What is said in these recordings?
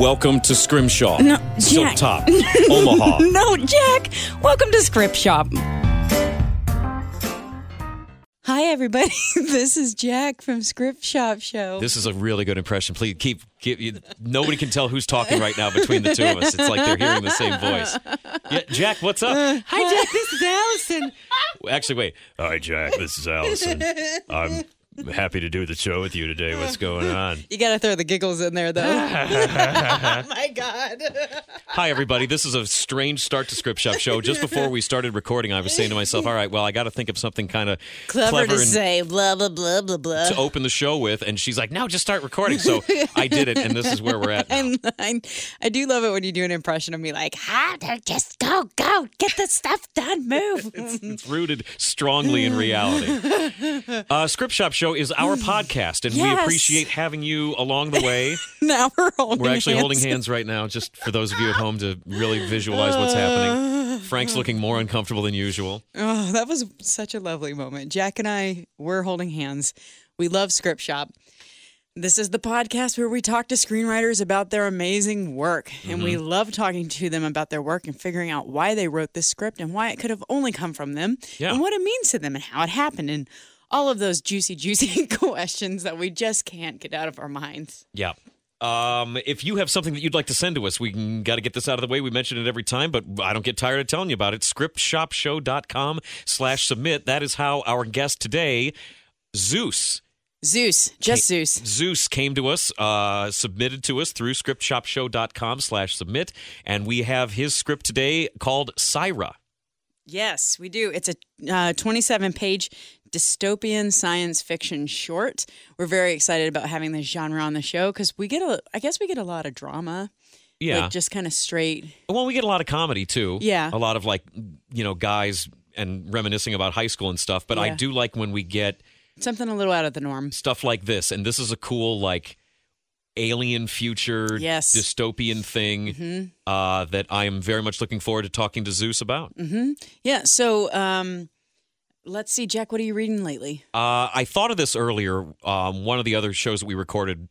Welcome to Scrimshaw. No, Silk Jack. Top. Omaha. No, Jack! Welcome to Script Shop. Hi, everybody. This is Jack from Script Shop Show. This is a really good impression. Please keep keep you, nobody can tell who's talking right now between the two of us. It's like they're hearing the same voice. Yeah, Jack, what's up? Hi, Jack. This is Allison. Actually, wait. Hi, Jack. This is Allison. I'm happy to do the show with you today. What's going on? You got to throw the giggles in there, though. oh, my God. Hi, everybody. This is a strange start to Script Shop show. Just before we started recording, I was saying to myself, all right, well, I got to think of something kind of Clever, to and say, blah, blah, blah, blah, blah. to open the show with. And she's like, no, just start recording. So I did it, and this is where we're at. now. And I, I do love it when you do an impression of me, like, how to just go, go, get the stuff done, move. It's rooted strongly in reality. Uh, Script Shop Show is our podcast, and we appreciate having you along the way. now we're holding We're actually hands. holding hands right now, just for those of you at home to really visualize what's happening. Frank's looking more uncomfortable than usual. Oh, that was such a lovely moment. Jack and I were holding hands. We love Script Shop. This is the podcast where we talk to screenwriters about their amazing work. And we Mm-hmm. love talking to them about their work and figuring out why they wrote this script and why it could have only come from them Yeah. and what it means to them and how it happened and all of those juicy, juicy questions that we just can't get out of our minds. Yeah. Um, if you have something that you'd like to send to us, we got to get this out of the way. We mention it every time, but I don't get tired of telling you about it. Scriptshopshow.com slash submit. That is how our guest today, Zeus, Zeus, just Zeus. Zeus came to us, uh, submitted to us through scriptshopshow.com slash submit, and we have his script today called Syra. Yes, we do. It's a uh, 27 page dystopian science fiction short. We're very excited about having this genre on the show because we get a, I guess we get a lot of drama. Yeah. Like just kind of straight. well, we get a lot of comedy too. Yeah. A lot of like, you know, guys and reminiscing about high school and stuff, but I do like when we get Something a little out of the norm. stuff like this, and this is a cool like alien future Yes. Mm-hmm. dystopian thing uh, that I am very much looking forward to talking to Zeus about. Yeah. So um, let's see, Jack, what are you reading lately? Uh, I thought of this earlier. Um, one of the other shows that we recorded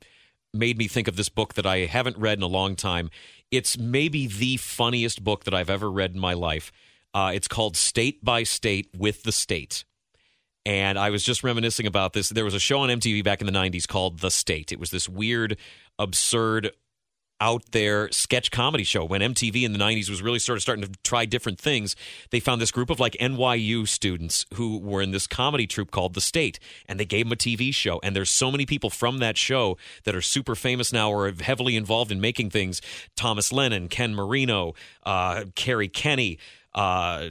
made me think of this book that I haven't read in a long time. It's maybe the funniest book that I've ever read in my life. Uh, it's called State by State with the State. And I was just reminiscing about this. There was a show on MTV back in the 90s called The State. It was this weird, absurd, out there sketch comedy show. When MTV in the 90s was really sort of starting to try different things, they found this group of like NYU students who were in this comedy troupe called The State, and they gave them a TV show. And there's so many people from that show that are super famous now or heavily involved in making things Thomas Lennon, Ken Marino, uh, Kerri Kenney. Uh,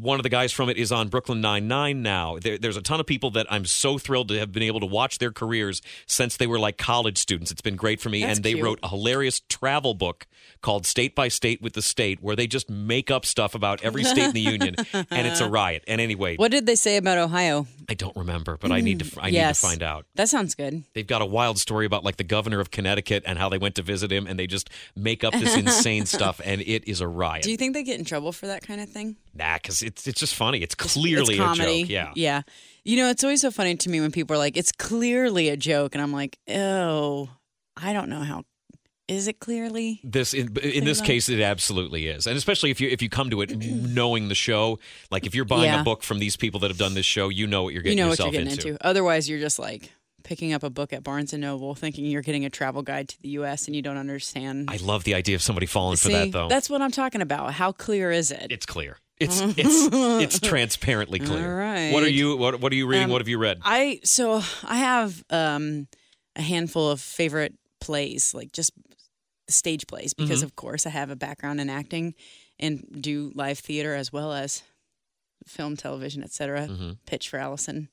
one of the guys from it is on Brooklyn Nine Nine now. There, there's a ton of people that I'm so thrilled to have been able to watch their careers since they were like college students. It's been great for me. That's and they cute. wrote a hilarious travel book called State by State with the State, where they just make up stuff about every state in the union, and it's a riot. And anyway, What did they say about Ohio? I don't remember, but I need to I Yes. need to find out. That sounds good. They've got a wild story about like the governor of Connecticut and how they went to visit him, and they just make up this insane stuff, and it is a riot. Do you think they get in trouble for that kind of thing? nah, because it's it's just funny. It's clearly it's comedy. a joke. Yeah. Yeah. You know, it's always so funny to me when people are like, it's clearly a joke. And I'm like, oh, I don't know how. Is it clearly? This in, in this case, it absolutely is, and especially if you if you come to it knowing the show, like if you're buying Yeah. a book from these people that have done this show, you know what you're getting You know what yourself you're getting into. Otherwise, you're just like picking up a book at Barnes and Noble thinking you're getting a travel guide to the U.S. and you don't understand. I love the idea of somebody falling See, for that though. that's what I'm talking about. How clear is it? it's clear. It's it's it's transparently clear. All right. What are you what what are you reading? Um, what have you read? I so I have um, a handful of favorite plays, like just stage plays, because Mm-hmm. of course I have a background in acting and do live theater as well as film, television, etc. Mm-hmm. Pitch for Allison.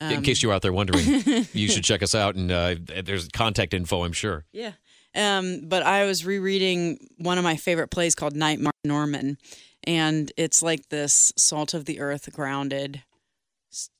in case you're out there wondering, you should check us out and uh, there's contact info. I'm sure. Yeah. Um, but I was rereading one of my favorite plays called Night Norman, and it's like this salt of the earth, grounded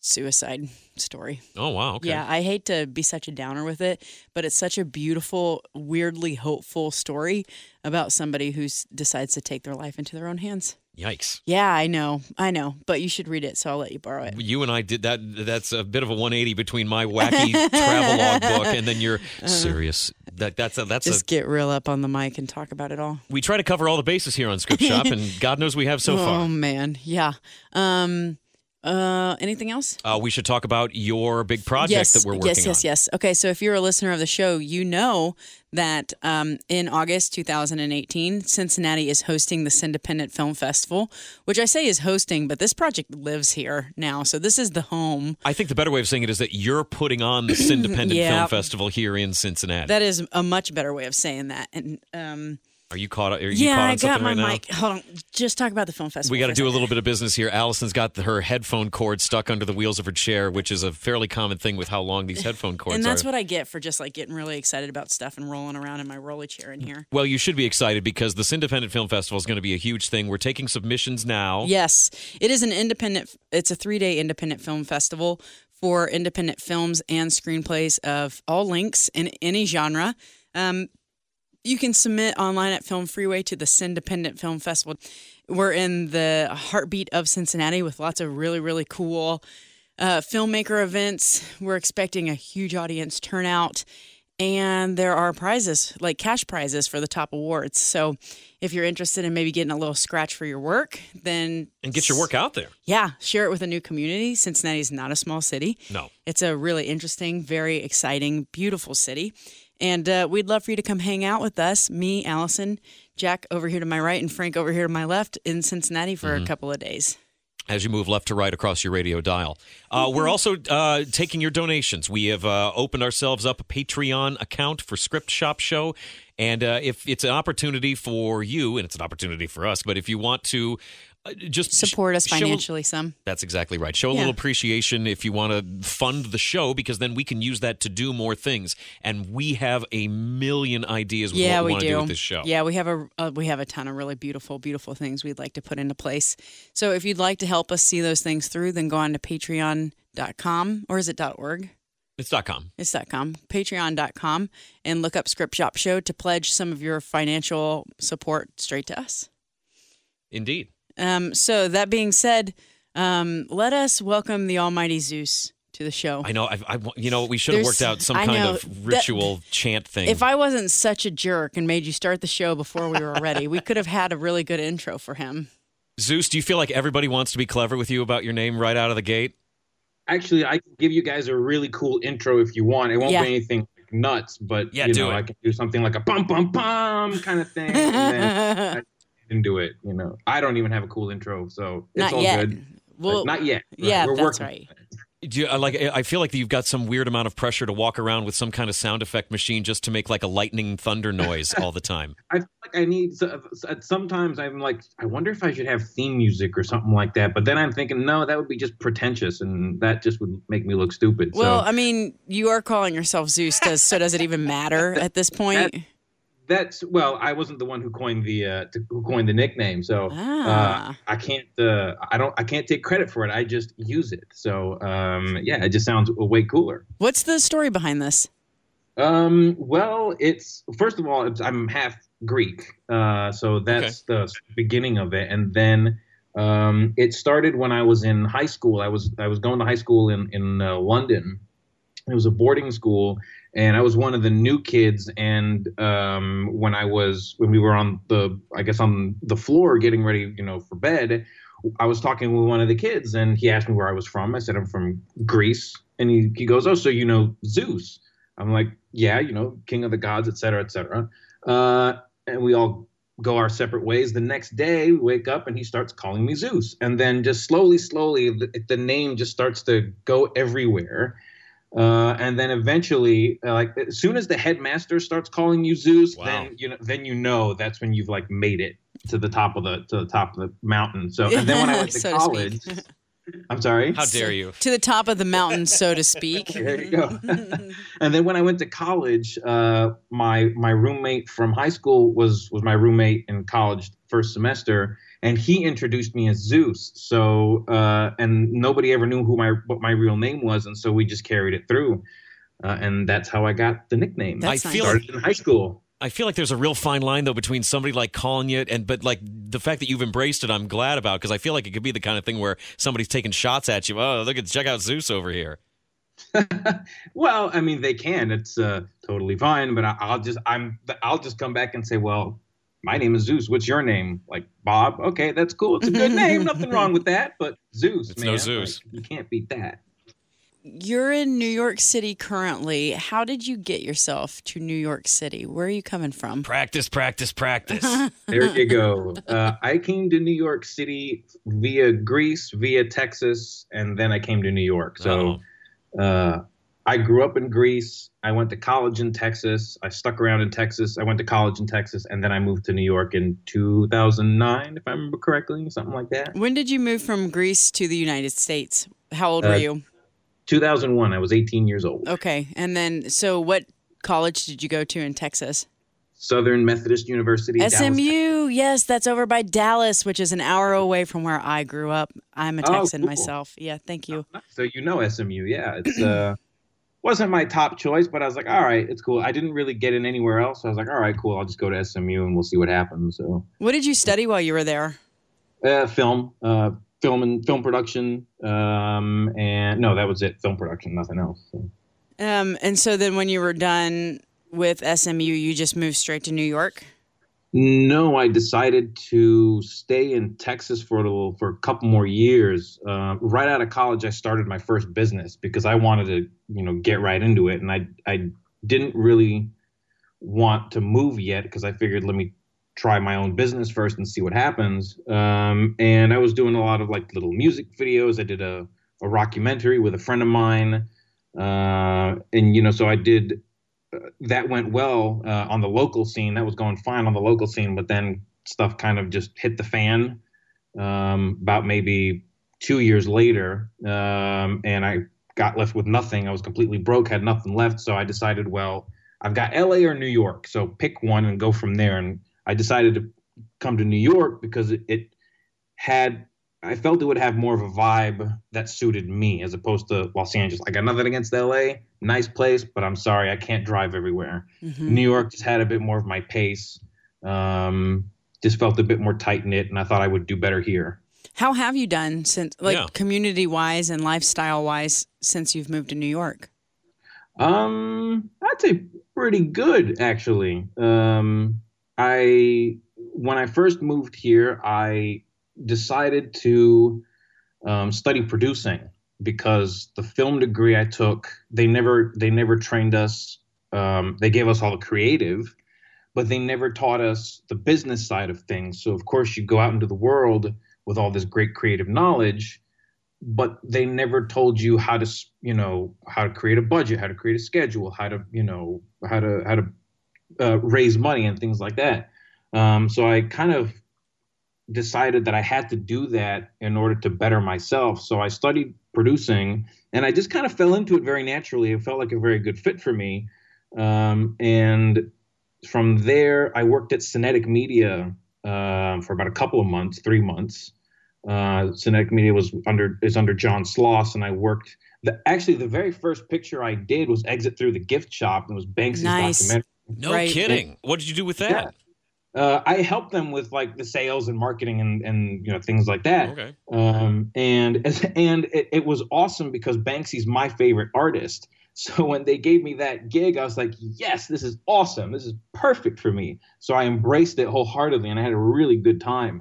suicide story. Oh wow. Okay. Yeah, I hate to be such a downer with it, but it's such a beautiful, weirdly hopeful story about somebody who decides to take their life into their own hands. Yikes. Yeah, I know, I know, but you should read it, so I'll let you borrow it. You and I did that. That's a bit of a 180 between my wacky travelogue book and then your uh-huh. serious. That that's a, that's. Just a. get real up on the mic and talk about it all. We try to cover all the bases here on Script Shop, and God knows we have so Oh far. Oh man, yeah. Um, uh, anything else? Uh, we should talk about your big project yes, that we're working on. yes, yes, on. yes. Okay, so if you're a listener of the show, you know that um, in August 2018, Cincinnati is hosting this Independent Film Festival, which I say is hosting, but this project lives here now, so this is the home. I think the better way of saying it is that you're putting on this independent Yeah. film festival here in Cincinnati. That is a much better way of saying that. And um, are you caught? Are you yeah, caught I got something my right now? mic. Hold on, just talk about the film festival. We got to do a little bit of business here. Allison's got her headphone cord stuck under the wheels of her chair, which is a fairly common thing with how long these headphone cords And that's are. what I get for just like getting really excited about stuff and rolling around in my rolly chair in here. well, you should be excited because this independent film festival is going to be a huge thing. We're taking submissions now. Yes, it is an independent. It's a three-day independent film festival for independent films and screenplays of all lengths in any genre. Um, you can submit online at Film Freeway to the Independent Film Festival. We're in the heartbeat of Cincinnati with lots of really, really cool uh, filmmaker events. We're expecting a huge audience turnout, and there are prizes, like cash prizes for the top awards. So if you're interested in maybe getting a little scratch for your work, then And get your work out there. yeah, share it with a new community. Cincinnati is not a small city. No. It's a really interesting, very exciting, beautiful city. And uh, we'd love for you to come hang out with us, me, Allison, Jack over here to my right, and Frank over here to my left in Cincinnati for Mm-hmm. a couple of days. as you move left to right across your radio dial. Uh, we're also uh, taking your donations. We have uh, opened ourselves up a Patreon account for Script Shop Show. And uh, if it's an opportunity for you, and it's an opportunity for us, but if you want to just Support us show- financially some. That's exactly right. Show a Yeah. little appreciation if you want to fund the show, because then we can use that to do more things. And we have a million ideas Yeah, what we, we do. do with this show. Yeah, we have a uh, we have a ton of really beautiful, beautiful things we'd like to put into place. So if you'd like to help us see those things through, then go on to patreon.com or is it .org? It's .com. It's .com, patreon.com, and look up Script Shop Show to pledge some of your financial support straight to us. Indeed. Um, so that being said, um, let us welcome the almighty Zeus to the show. I know. I, I, you know, we should have worked out some I kind know. of ritual chant thing. If I wasn't such a jerk and made you start the show before we were ready, we could have had a really good intro for him. Zeus, do you feel like everybody wants to be clever with you about your name right out of the gate? Actually, I can give you guys a really cool intro if you want. It won't Yeah. be anything nuts, but Yeah, you do know, it. I can do something like a bum bum bum kind of thing, and then I can do it. You know, I don't even have a cool intro, so it's Not all yet. good. Well, Not yet. yeah, We're that's working right. Do you, uh, I like? I feel like you've got some weird amount of pressure to walk around with some kind of sound effect machine just to make like a lightning thunder noise all the time. I feel like I need. so- so- Sometimes I'm like, I wonder if I should have theme music or something like that. But then I'm thinking, no, that would be just pretentious, and that just would make me look stupid. Well, so I mean, you are calling yourself Zeus, does so does it even matter at this point? That's well, I wasn't the one who coined the uh, to, who coined the nickname, so Ah. uh, I can't. Uh, I don't. I can't take credit for it. I just use it. So um, yeah, it just sounds way cooler. What's the story behind this? Um, well, it's first of all, it's, I'm half Greek, uh, so that's the beginning of it, and then um, it started when I was in high school. I was I was going to high school in in uh, London. It was a boarding school, and I was one of the new kids. And um, when I was when we were on the I guess on the floor getting ready, you know, for bed, I was talking with one of the kids, and he asked me where I was from. I said I'm from Greece, and he he goes, "Oh, so you know Zeus?" I'm like, "Yeah, you know, king of the gods, et cetera, et cetera." Uh, and we all go our separate ways. The next day, we wake up and he starts calling me Zeus, and then just slowly, slowly, the, the name just starts to go everywhere. Uh, and then eventually, uh, like as soon as the headmaster starts calling you Zeus, Wow. then you know, then you know that's when you've like made it to the top of the to the top of the mountain. So, and then when I went to So college, speak. I'm sorry. How dare you? to the top of the mountain, so to speak. there you go. and then when I went to college, uh, my my roommate from high school was was my roommate in college first semester, and he introduced me as Zeus. So uh, and nobody ever knew who my what my real name was, and so we just carried it through, uh, and that's how I got the nickname. That's I nice. feel started in high school. I feel like there's a real fine line though between somebody like calling you and but like the fact that you've embraced it, I'm glad about because I feel like it could be the kind of thing where somebody's taking shots at you. Oh, look at check out Zeus over here. well, I mean, they can. It's uh, totally fine. But I, I'll just I'm I'll just come back and say, well, my name is Zeus. What's your name? Like Bob. Okay, that's cool. It's a good name. Nothing wrong with that. But Zeus, It's man, no Zeus. like, you can't beat that. You're in New York City currently. How did you get yourself to New York City? Where are you coming from? Practice, practice, practice. There you go. Uh, I came to New York City via Greece, via Texas, and then I came to New York. So uh, I grew up in Greece. I went to college in Texas. I stuck around in Texas. I went to college in Texas, and then I moved to New York in 2009, if I remember correctly, something like that. When did you move from Greece to the United States? How old were Uh, you? 2001. I was 18 years old. Okay. And then, so what college did you go to in Texas? Southern Methodist University. Dallas, SMU. Yes, that's over by Dallas, which is an hour away from where I grew up. I'm a Oh, Texan cool. myself. Yeah, thank you. So you know SMU, yeah. It's uh wasn't my top choice, but I was like, all right, it's cool. I didn't really get in anywhere else. So I was like, all right, cool. I'll just go to SMU and we'll see what happens. So What did you study while you were there? uh, film, uh, film and film production, um, and no, that was it. Film production, nothing else. So. Um, and so then when you were done with SMU, you just moved straight to New York? No, I decided to stay in Texas for a little, for a couple more years. Uh, right out of college, I started my first business because I wanted to, you know, get right into it, and I I didn't really want to move yet because I figured let me try my own business first and see what happens. Um, and I was doing a lot of like little music videos. I did a a rockumentary with a friend of mine, uh, and you know, so I did that went well uh, on the local scene. That was going fine on the local scene, but then stuff kind of just hit the fan um, about maybe two years later, um, and I got left with nothing. I was completely broke, had nothing left. So I decided, well, I've got LA or New York, so pick one and go from there. And I decided to come to New York because it, it had. I felt it would have more of a vibe that suited me as opposed to Los Angeles. I got nothing against LA, nice place, but I'm sorry, I can't drive everywhere. Mhm. New York just had a bit more of my pace. Um, just felt a bit more tight knit, and I thought I would do better here. How have you done since, like, Yeah. community wise and lifestyle wise, since you've moved to New York? Um, I'd say pretty good actually. Um, I when I first moved here, I decided to um, study producing because the film degree I took, they never they never trained us. Um, they gave us all the creative, but they never taught us the business side of things. So of course, you go out into the world with all this great creative knowledge, but they never told you how to you know how to create a budget how to create a schedule how to you know how to how to uh, raise money and things like that um, so i kind of decided that i had to do that in order to better myself so i studied producing and i just kind of fell into it very naturally it felt like a very good fit for me um, and from there i worked at Cinetic media uh, for about a couple of months three months uh, Cinetic Media was under is under John Sloss, and I worked. The, actually, the very first picture I did was Exit Through the Gift Shop, and it was Banksy's Nice. documentary. No Right. kidding. What did you do with that? Uh, I helped them with like the sales and marketing and and you know things like that. Okay. Um, and and it, it was awesome because Banksy's my favorite artist. So when they gave me that gig, I was like, yes, this is awesome. This is perfect for me. So I embraced it wholeheartedly, and I had a really good time.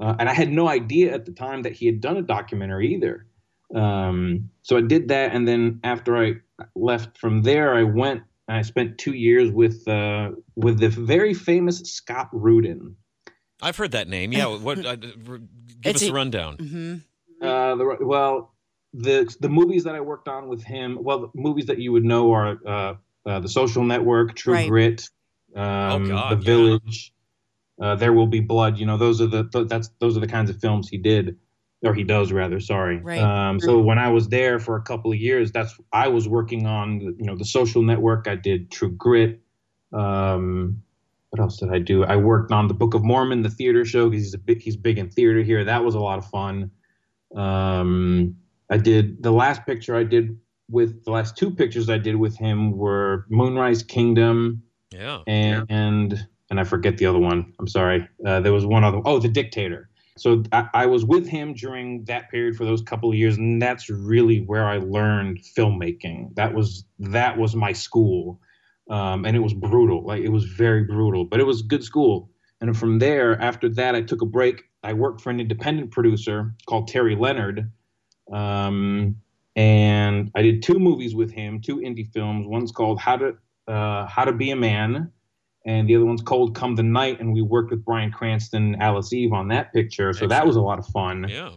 Uh, and I had no idea at the time that he had done a documentary either. Um, so I did that, and then after I left from there, I went. And I spent two years with uh, with the very famous Scott Rudin. I've heard that name. Yeah. What? Uh, give It's us a a- rundown. hmm Uh, the, well, the the movies that I worked on with him, well, the movies that you would know are uh, uh, The Social Network, True Right. Grit, um, God, The yeah. Village, uh, There Will Be Blood. You know, those are the th- that's those are the kinds of films he did. Or he does rather. Sorry. Right. Um, so when I was there for a couple of years, that's I was working on you know the Social Network. I did True Grit. Um, what else did I do? I worked on the Book of Mormon, the theater show because he's a big he's big in theater here. That was a lot of fun. Um, I did the last picture I did with the last two pictures I did with him were Moonrise Kingdom. Yeah. And and, and I forget the other one. I'm sorry. Uh, there was one other. Oh, The Dictator. So I, I, was with him during that period for those couple of years, and that's really where I learned filmmaking. That was that was my school, um, and it was brutal. Like it was very brutal, but it was good school. And from there, after that, I took a break. I worked for an independent producer called Terry Leonard, um, and I did two movies with him, two indie films. One's called How to uh, How to Be a Man, and the other one's Cold Come the Night. And we worked with Bryan Cranston, Alice Eve on that picture, so Excellent. that was a lot of fun. Yeah.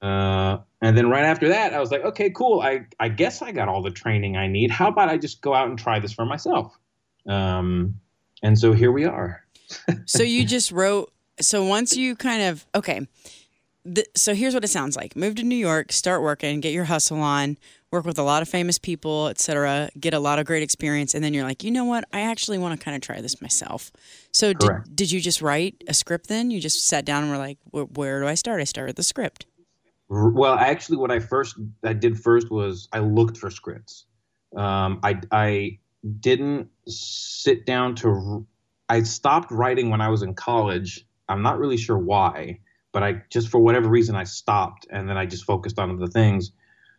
Uh, and then right after that, I was like, okay, cool. I I guess I got all the training I need. How about I just go out and try this for myself? Um, and so here we are. so you just wrote. So once you kind of okay. So here's what it sounds like: move to New York, start working, get your hustle on work with a lot of famous people, etc., get a lot of great experience, and then you're like, you know what? I actually want to kind of try this myself. So did, did you just write a script then? You just sat down and were like, where do I start? I started the script. Well, actually, what I first I did first was I looked for scripts. Um, I I didn't sit down to. I stopped writing when I was in college. I'm not really sure why, but I just for whatever reason I stopped, and then I just focused on other things.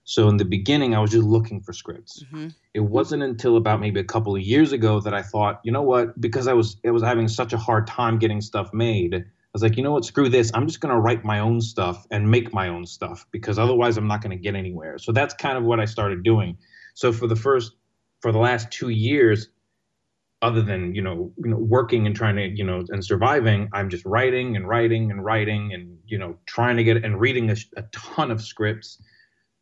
So in the beginning, I was just looking for scripts. Mm-hmm. It wasn't until about maybe a couple of years ago that I thought, you know what? Because I was I was having such a hard time getting stuff made. I was like, you know what? Screw this. I'm just going to write my own stuff and make my own stuff because otherwise I'm not going to get anywhere. So that's kind of what I started doing. So for the first for the last 2 years other than, you know, you know working and trying to, you know, and surviving, I'm just writing and writing and writing and, you know, trying to get and reading a, a ton of scripts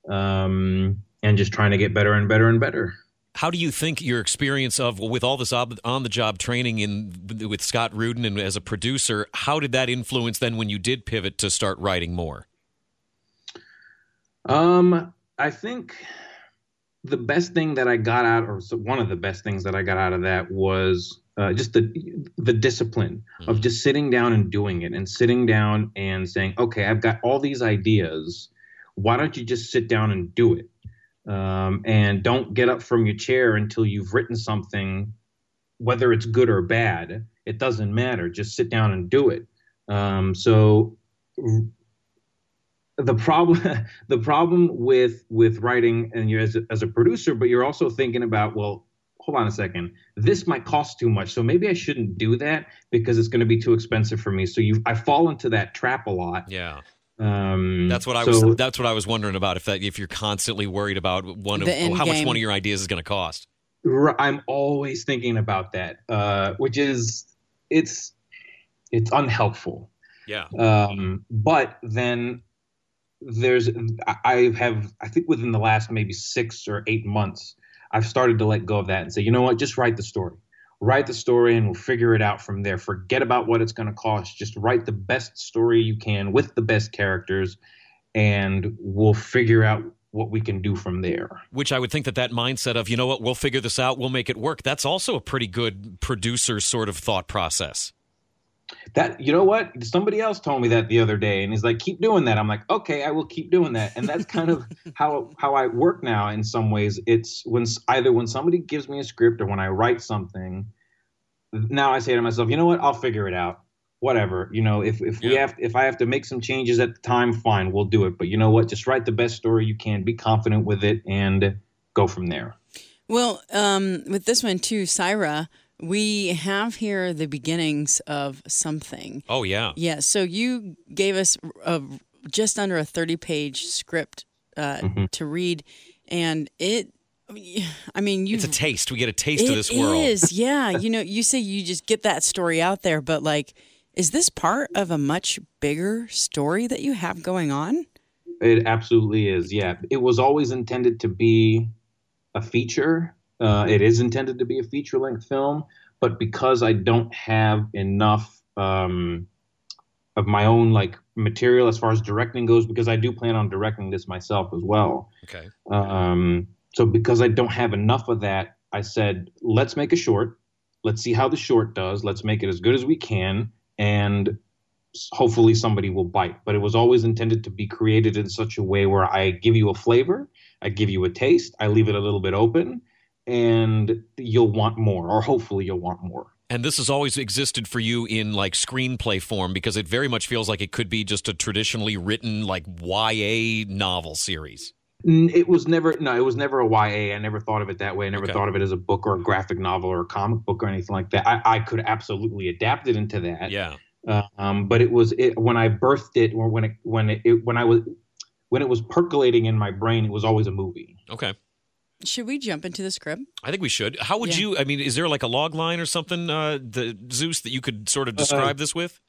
um, and just trying to get better and better and better. How do you think your experience of with all this on the job training in with Scott Rudin and as a producer, how did that influence then when you did pivot to start writing more? Um, I think the best thing that I got out, or one of the best things that I got out of that was uh, just the the discipline mm-hmm. of just sitting down and doing it, and sitting down and saying, okay, I've got all these ideas why don't you just sit down and do it? Um, and don't get up from your chair until you've written something, whether it's good or bad. It doesn't matter. Just sit down and do it. Um, so the problem the problem with with writing and you're as a, as a producer, but you're also thinking about well. Hold on a second. This might cost too much, so maybe I shouldn't do that because it's going to be too expensive for me. So you, I fall into that trap a lot. Yeah um, that's what I so, was. That's what I was wondering about. If that, if you're constantly worried about one of how much one of your ideas is going to cost. I'm always thinking about that, uh, which is it's it's unhelpful. Yeah. Um, but then there's I have I think within the last maybe six or eight months I've started to let go of that and say, you know what, just write the story write the story and we'll figure it out from there. Forget about what it's going to cost. Just write the best story you can with the best characters, and we'll figure out what we can do from there. Which I would think that that mindset of, you know what, we'll figure this out, we'll make it work, that's also a pretty good producer sort of thought process. That you know what? Somebody else told me that the other day, and he's like, "Keep doing that." I'm like, "Okay, I will keep doing that." And that's kind of how how I work now. In some ways, it's when either when somebody gives me a script or when I write something. Now I say to myself, "You know what? I'll figure it out. Whatever. You know, if if yeah. we have if I have to make some changes at the time, fine, we'll do it. But you know what? Just write the best story you can. Be confident with it, and go from there." Well, um, with this one too, Syra we have here the beginnings of something. Oh yeah, yeah. So you gave us a, just under a thirty-page script uh, mm-hmm. to read, and it. I mean, you. It's a taste. We get a taste of this world. It is, yeah. you know, you say you just get that story out there, but like, is this part of a much bigger story that you have going on? It absolutely is. Yeah, it was always intended to be a feature uh, it is intended to be a feature length film, but because I don't have enough um, of my own like material as far as directing goes because I do plan on directing this myself as well. Okay. Um, so because I don't have enough of that, I said let's make a short. Let's see how the short does. Let's make it as good as we can, and hopefully somebody will bite. But it was always intended to be created in such a way where I give you a flavor, I give you a taste, I leave it a little bit open, and you'll want more, or hopefully you'll want more. And this has always existed for you in like screenplay form because it very much feels like it could be just a traditionally written like YA novel series. It was never no, it was never a YA. I never thought of it that way. I never Okay. thought of it as a book or a graphic novel or a comic book or anything like that. I, I could absolutely adapt it into that. Yeah. Um, but it was it, when I birthed it, or when it when it, it when I was when it was percolating in my brain, it was always a movie. Okay. Should we jump into the script? I think we should. How would Yeah. you? I mean, is there like a log line or something, uh, the Zeus, that you could sort of describe this with?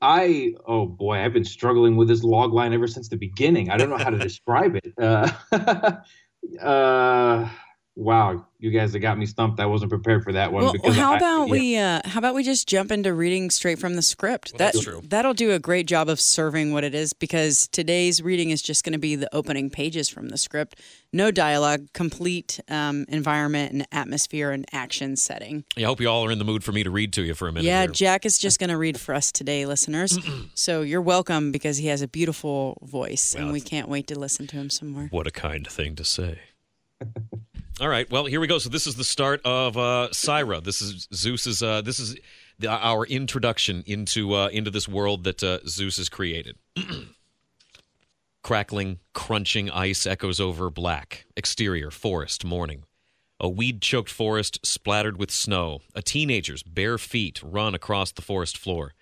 I oh boy, I've been struggling with this log line ever since the beginning. I don't know how to describe it. Uh, uh, wow, you guys have got me stumped. I wasn't prepared for that one. Well, because how I- about yeah. we uh, how about we just jump into reading straight from the script? Well, that, that's true. That'll do a great job of serving what it is because today's reading is just going to be the opening pages from the script. No dialogue, complete um, environment and atmosphere and action setting. Yeah, I hope you all are in the mood for me to read to you for a minute. yeah, here. Jack is just going to read for us today, listeners. so you're welcome because he has a beautiful voice Well, and we can't wait to listen to him some more. What a kind thing to say. All right, well, here we go. So this is the start of uh, Syra. This is Zeus's. Uh, this is the, our introduction into uh, into this world that uh, Zeus has created. Crackling, crunching ice echoes over black. Exterior forest, morning. A weed choked forest splattered with snow. A teenager's bare feet run across the forest floor.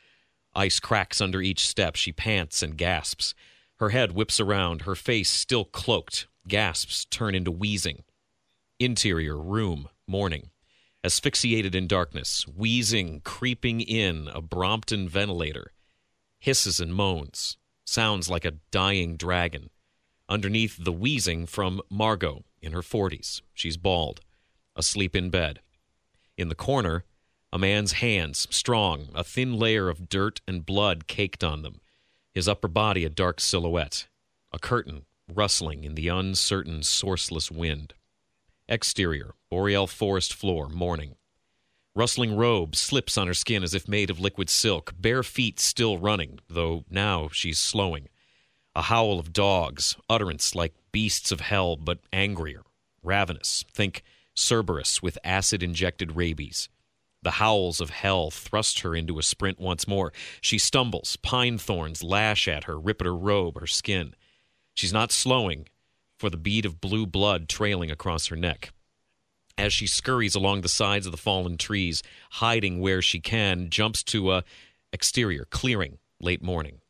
Ice cracks under each step. She pants and gasps. Her head whips around, her face still cloaked. Gasps turn into wheezing. Interior room, morning. Asphyxiated in darkness, wheezing, creeping in, a Brompton ventilator. Hisses and moans. Sounds like a dying dragon. Underneath the wheezing from Margot in her 40s. She's bald, asleep in bed. In the corner, a man's hands, strong, a thin layer of dirt and blood caked on them. His upper body a dark silhouette. A curtain rustling in the uncertain, sourceless wind. Exterior, boreal forest floor, morning. Rustling robe slips on her skin as if made of liquid silk, bare feet still running, though now she's slowing. A howl of dogs, utterance like beasts of hell, but angrier, ravenous. Think Cerberus with acid injected rabies. The howls of hell thrust her into a sprint once more. She stumbles, pine thorns lash at her, rip at her robe, her skin. She's not slowing, for the bead of blue blood trailing across her neck. As she scurries along the sides of the fallen trees, hiding where she can, jumps to a exterior clearing late morning.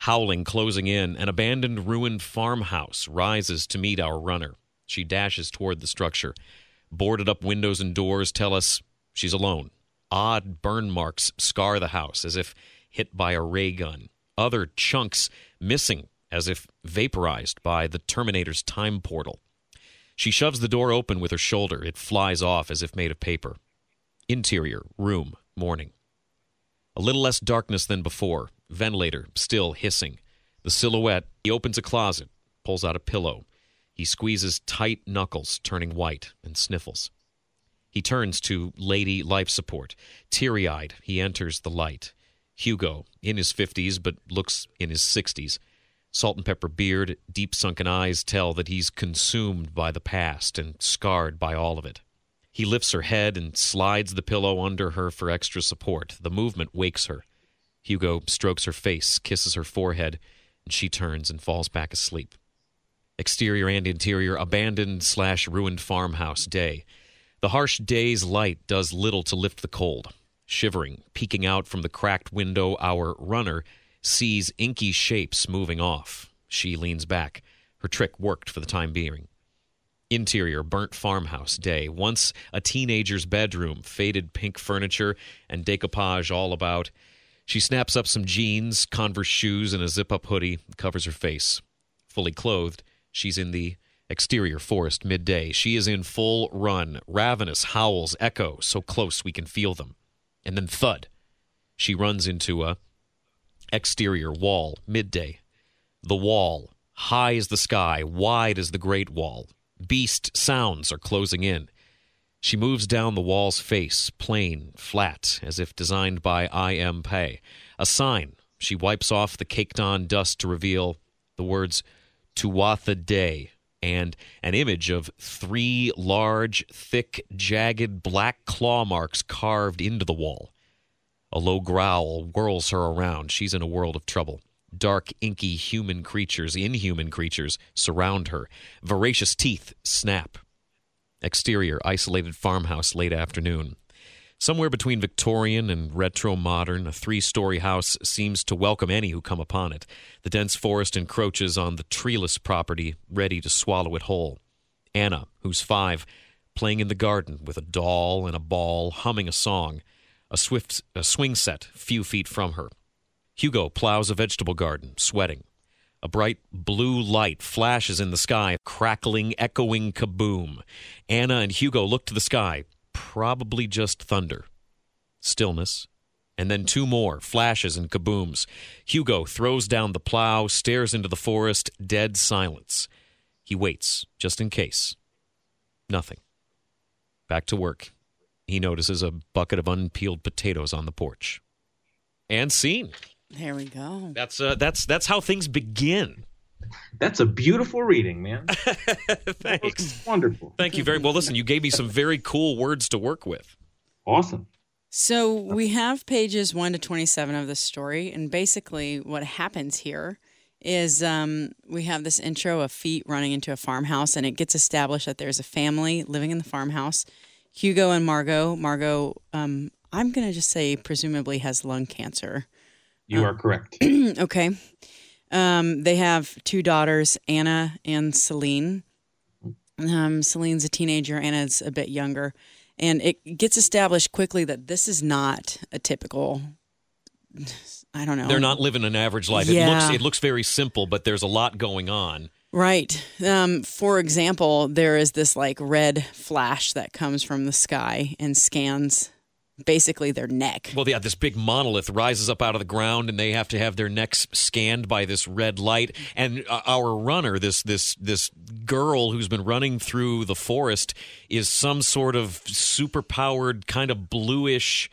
Howling closing in, an abandoned ruined farmhouse rises to meet our runner. She dashes toward the structure. Boarded up windows and doors tell us she's alone. Odd burn marks scar the house as if hit by a ray gun. Other chunks missing as if vaporized by the Terminator's time portal. She shoves the door open with her shoulder. It flies off as if made of paper. Interior, room, morning. A little less darkness than before. Ventilator still hissing. The silhouette. He opens a closet, pulls out a pillow. He squeezes tight knuckles, turning white, and sniffles. He turns to Lady Life Support. Teary eyed, he enters the light. Hugo, in his 50s, but looks in his 60s. Salt and pepper beard, deep sunken eyes tell that he's consumed by the past and scarred by all of it. He lifts her head and slides the pillow under her for extra support. The movement wakes her. Hugo strokes her face, kisses her forehead, and she turns and falls back asleep. Exterior and interior, abandoned slash ruined farmhouse day. The harsh day's light does little to lift the cold. Shivering, peeking out from the cracked window, our runner sees inky shapes moving off. She leans back. Her trick worked for the time being. Interior, burnt farmhouse day. Once a teenager's bedroom, faded pink furniture and decoupage all about. She snaps up some jeans, Converse shoes, and a zip up hoodie, covers her face. Fully clothed, she's in the exterior forest midday. She is in full run. Ravenous howls echo so close we can feel them. And then thud. She runs into a Exterior wall, midday. The wall, high as the sky, wide as the Great Wall. Beast sounds are closing in. She moves down the wall's face, plain, flat, as if designed by I. M. Pei. A sign. She wipes off the caked on dust to reveal the words Tuatha Dé and an image of three large, thick, jagged black claw marks carved into the wall. A low growl whirls her around. She's in a world of trouble. Dark, inky human creatures, inhuman creatures, surround her. Voracious teeth snap. Exterior, isolated farmhouse, late afternoon. Somewhere between Victorian and retro modern, a three story house seems to welcome any who come upon it. The dense forest encroaches on the treeless property, ready to swallow it whole. Anna, who's five, playing in the garden with a doll and a ball, humming a song, a swift a swing set few feet from her. Hugo plows a vegetable garden, sweating. A bright blue light flashes in the sky, crackling, echoing kaboom. Anna and Hugo look to the sky, probably just thunder. Stillness. And then two more flashes and kabooms. Hugo throws down the plow, stares into the forest, dead silence. He waits, just in case. Nothing. Back to work. He notices a bucket of unpeeled potatoes on the porch. And scene. There we go. That's uh, that's that's how things begin. That's a beautiful reading, man. Thanks. Wonderful. Thank you very well. Listen, you gave me some very cool words to work with. Awesome. So we have pages 1 to 27 of the story. And basically, what happens here is um, we have this intro of feet running into a farmhouse, and it gets established that there's a family living in the farmhouse. Hugo and Margot. Margot, um, I'm going to just say, presumably has lung cancer. You are correct. okay. Um, they have two daughters, Anna and Celine. Um, Celine's a teenager, Anna's a bit younger. And it gets established quickly that this is not a typical. I don't know. They're not living an average life. It Yeah. looks it looks very simple, but there's a lot going on. Right. Um, for example, there is this like red flash that comes from the sky and scans basically their neck. Well, yeah, this big monolith rises up out of the ground, and they have to have their necks scanned by this red light. And uh, our runner, this this this girl who's been running through the forest, is some sort of superpowered kind of bluish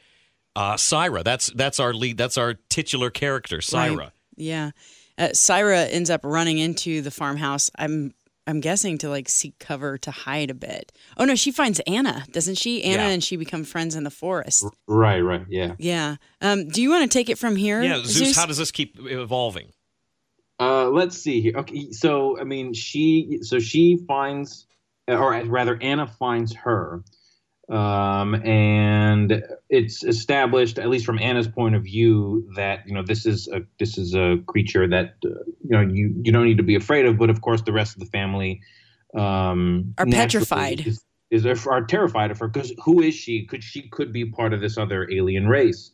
uh, Syra. That's that's our lead. That's our titular character, Syra. Right. Yeah. Uh, Syra ends up running into the farmhouse. I'm I'm guessing to like seek cover to hide a bit. Oh no, she finds Anna, doesn't she? Anna Yeah. and she become friends in the forest. Right, right. Yeah. Yeah. Um, do you want to take it from here? Yeah, Zeus. How does this keep evolving? Uh, let's see here. Okay, so I mean, she so she finds, or rather, Anna finds her, um, and it's established, at least from Anna's point of view, that you know this is a this is a creature that uh, you know you you don't need to be afraid of, but of course the rest of the family um, Are petrified. Is, is are terrified of her because who is she? Could she could be part of this other alien race?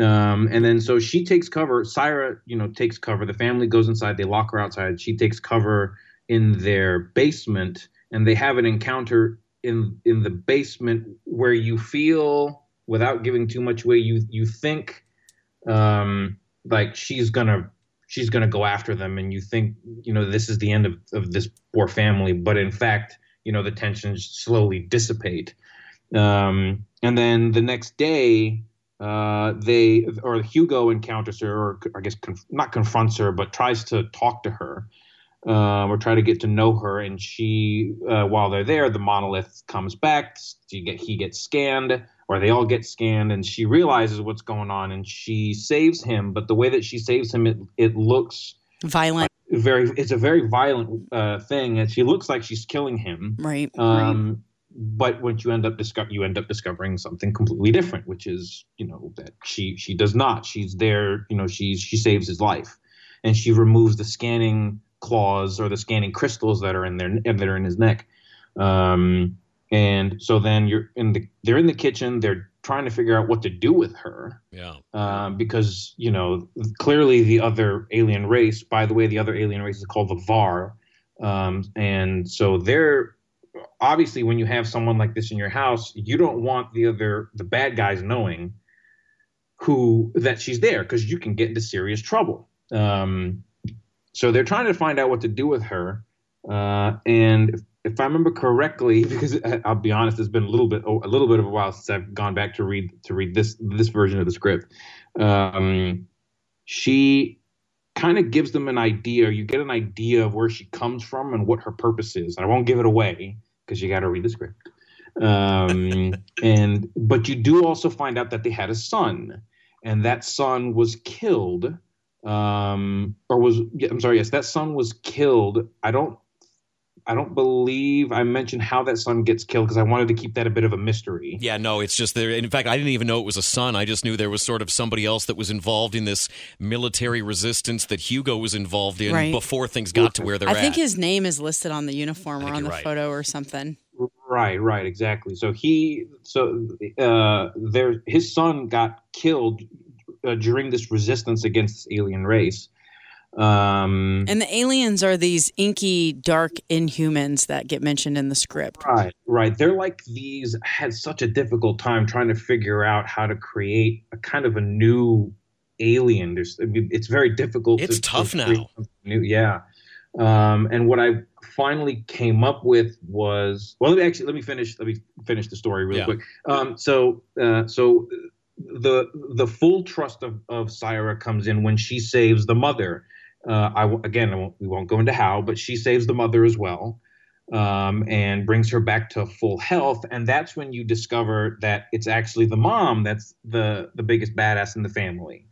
Um, and then so she takes cover. Syra, you know, takes cover. The family goes inside. They lock her outside. She takes cover in their basement, and they have an encounter in in the basement where you feel, without giving too much away, you you think um, like she's gonna she's gonna go after them, and you think you know this is the end of of this poor family, but in fact, you know the tensions slowly dissipate. Um, and then the next day, uh, they or Hugo encounters her, or I guess conf- not confronts her, but tries to talk to her, uh, or try to get to know her. And she, uh, while they're there, the monolith comes back. She get he gets scanned, or they all get scanned, and she realizes what's going on, and she saves him. But the way that she saves him, it it looks Violent, very. It's a very violent uh, thing, and she looks like she's killing him. right? Um, but what you end up discover you end up discovering something completely different, which is you know that she she does not. She's there. You know she's she saves his life, and she removes the scanning claws or the scanning crystals that are in there that are in his neck. Um, and so then you're in the they're in the kitchen. They're trying to figure out what to do with her Yeah. um, because you know clearly the other alien race. By the way, the other alien race is called the Var, um, and so they're obviously when you have someone like this in your house, you don't want the other the bad guys knowing who that she's there because you can get into serious trouble. Um, so they're trying to find out what to do with her. Uh, and if, if, I remember correctly, because I'll be honest, it's been a little bit a little bit of a while since I've gone back to read to read this this version of the script. Um, she kind of gives them an idea. You get an idea of where she comes from and what her purpose is. I won't give it away because you got to read the script. Um, and but you do also find out that they had a son, and that son was killed. Um, or was yeah, I'm sorry, yes, that son was killed. I don't I don't believe I mentioned how that son gets killed because I wanted to keep that a bit of a mystery. Yeah, no, it's just there. In fact, I didn't even know it was a son. I just knew there was sort of somebody else that was involved in this military resistance that Hugo was involved in right. before things got to where they're I at. I think his name is listed on the uniform or on the right. photo or something. Right, right, exactly. So he, so uh, there, his son got killed uh, during this resistance against this alien race. Um, and the aliens are these inky, dark inhumans that get mentioned in the script. Right, right. They're like these had such a difficult time trying to figure out how to create a kind of a new alien. There's, I mean, it's very difficult. It's to, tough to now. New, yeah. Um, and what I finally came up with was well. Let me actually let me finish. Let me finish the story really yeah. quick. Um, so, uh, so the the full trust of of Syra comes in when she saves the mother uh, I again, I won't, we won't go into how, but she saves the mother as well, um, and brings her back to full health. And that's when you discover that it's actually the mom that's the the biggest badass in the family.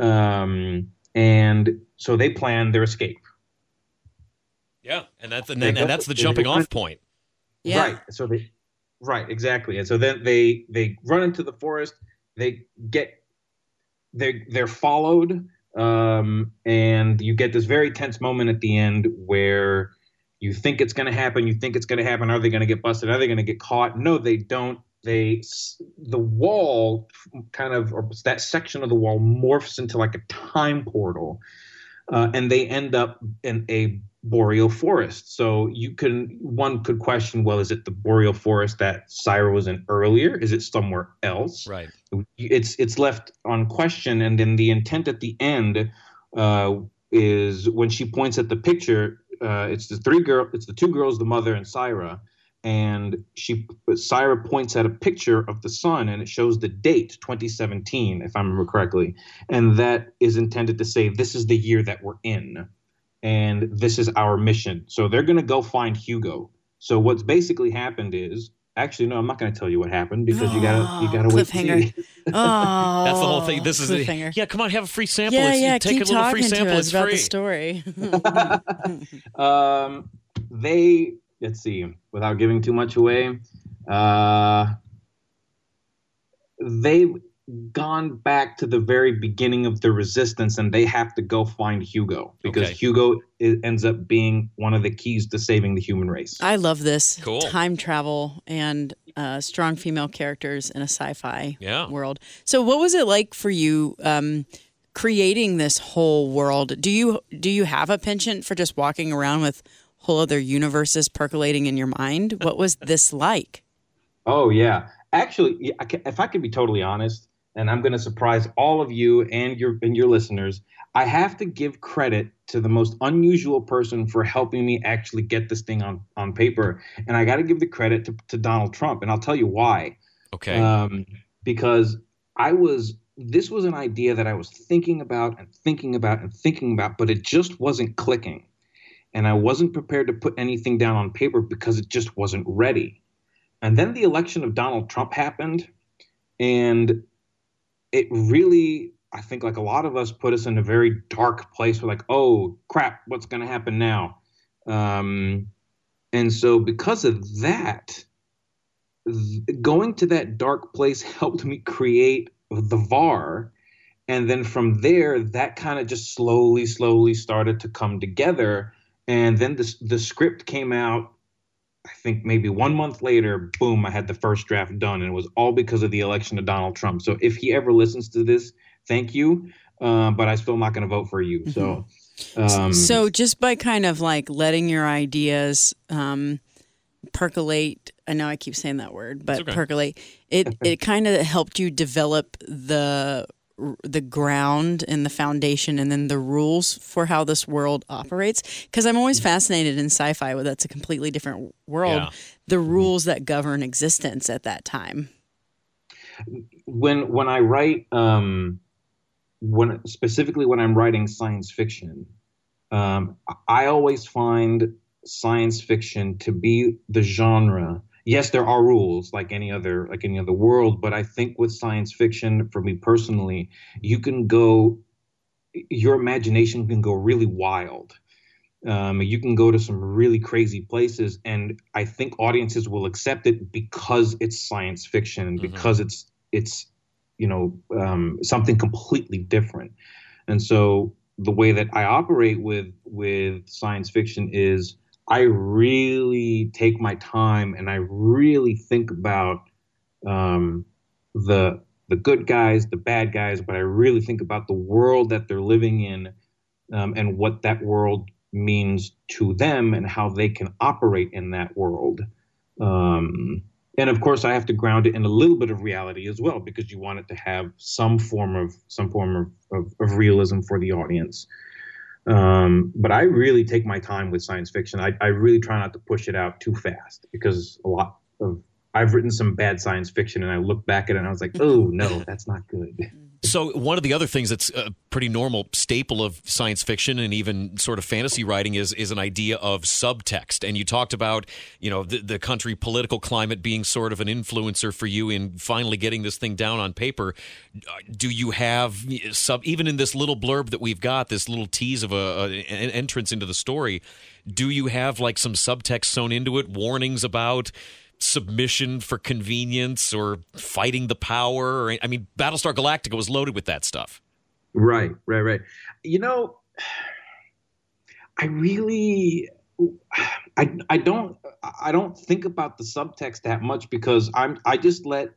Um, and so they plan their escape. Yeah, and that's and, then, and that's the jumping off point. Yeah. Right. So they, right, exactly. And so then they they run into the forest. They get they they're followed um, and you get this very tense moment at the end where you think it's going to happen. You think it's going to happen. Are they going to get busted? Are they going to get caught? No, they don't. They the wall kind of or that section of the wall morphs into like a time portal, uh, and they end up in a boreal forest. So you can one could question, well, is it the boreal forest that Syra was in earlier? Is it somewhere else? Right. It's it's left on question, and then the intent at the end uh, is when she points at the picture. Uh, it's the three girl. It's the two girls, the mother and Syra. And she, Syra points at a picture of the sun, and it shows the date 2017, if I remember correctly, and that is intended to say this is the year that we're in and this is our mission. So they're going to go find Hugo. So what's basically happened is actually no, I'm not going to tell you what happened because you got to you got to wait. Cliffhanger. oh, that's the whole thing. This is a, yeah. Come on, have a free sample. Yeah, yeah. Take keep a little free sample. To us it's about free. the story. um, they let's see. Without giving too much away, uh, they gone back to the very beginning of the resistance and they have to go find Hugo because okay. Hugo ends up being one of the keys to saving the human race. I love this cool. time travel and uh, strong female characters in a sci-fi yeah. world. So, what was it like for you um, creating this whole world? Do you do you have a penchant for just walking around with whole other universes percolating in your mind? What was this like? Oh yeah, actually, if I could be totally honest, and I'm going to surprise all of you and your and your listeners. I have to give credit to the most unusual person for helping me actually get this thing on on paper, and I got to give the credit to, to Donald Trump, and I'll tell you why. Okay. Um, because I was this was an idea that I was thinking about and thinking about and thinking about, but it just wasn't clicking, and I wasn't prepared to put anything down on paper because it just wasn't ready. And then the election of Donald Trump happened, and it really I think like a lot of us put us in a very dark place. We're like, oh crap, what's going to happen now? Um, and so because of that, th- going to that dark place helped me create the VAR. And then from there, that kind of just slowly, slowly started to come together. And then the, the script came out I think maybe one month later, boom, I had the first draft done, and it was all because of the election of Donald Trump. So if he ever listens to this, thank you, uh, but I'm still not going to vote for you. So, mm-hmm. um, so just by kind of like letting your ideas um, percolate I know I keep saying that word, but okay. percolate. It it kind of helped you develop the the ground and the foundation and then the rules for how this world operates. Because i'm always fascinated in sci-fi where that's a completely different world. Yeah. the rules that govern existence at that time. When when i write um when specifically when i'm writing science fiction um i always find science fiction to be the genre yes, there are rules like any other like any other world, but I think with science fiction, for me personally, you can go, your imagination can go really wild. Um, you can go to some really crazy places, and I think audiences will accept it because it's science fiction mm-hmm. because it's it's you know um, something completely different. And so the way that I operate with with science fiction is I really take my time and I really think about um, the the good guys, the bad guys, but I really think about the world that they're living in um, and what that world means to them and how they can operate in that world. Um, and of course, I have to ground it in a little bit of reality as well because you want it to have some form of some form of, of, of realism for the audience. Um, but I really take my time with science fiction. I, I really try not to push it out too fast because a lot of I've written some bad science fiction and I look back at it and I was like, oh no, that's not good. So one of the other things that's a pretty normal staple of science fiction and even sort of fantasy writing is is an idea of subtext. And you talked about you know the, the country political climate being sort of an influencer for you in finally getting this thing down on paper. Do you have sub even in this little blurb that we've got this little tease of a, a an entrance into the story? Do you have like some subtext sewn into it, warnings about? Submission for convenience or fighting the power or I mean Battlestar Galactica was loaded with that stuff. Right, right, right. You know, I really I I don't I don't think about the subtext that much because I'm I just let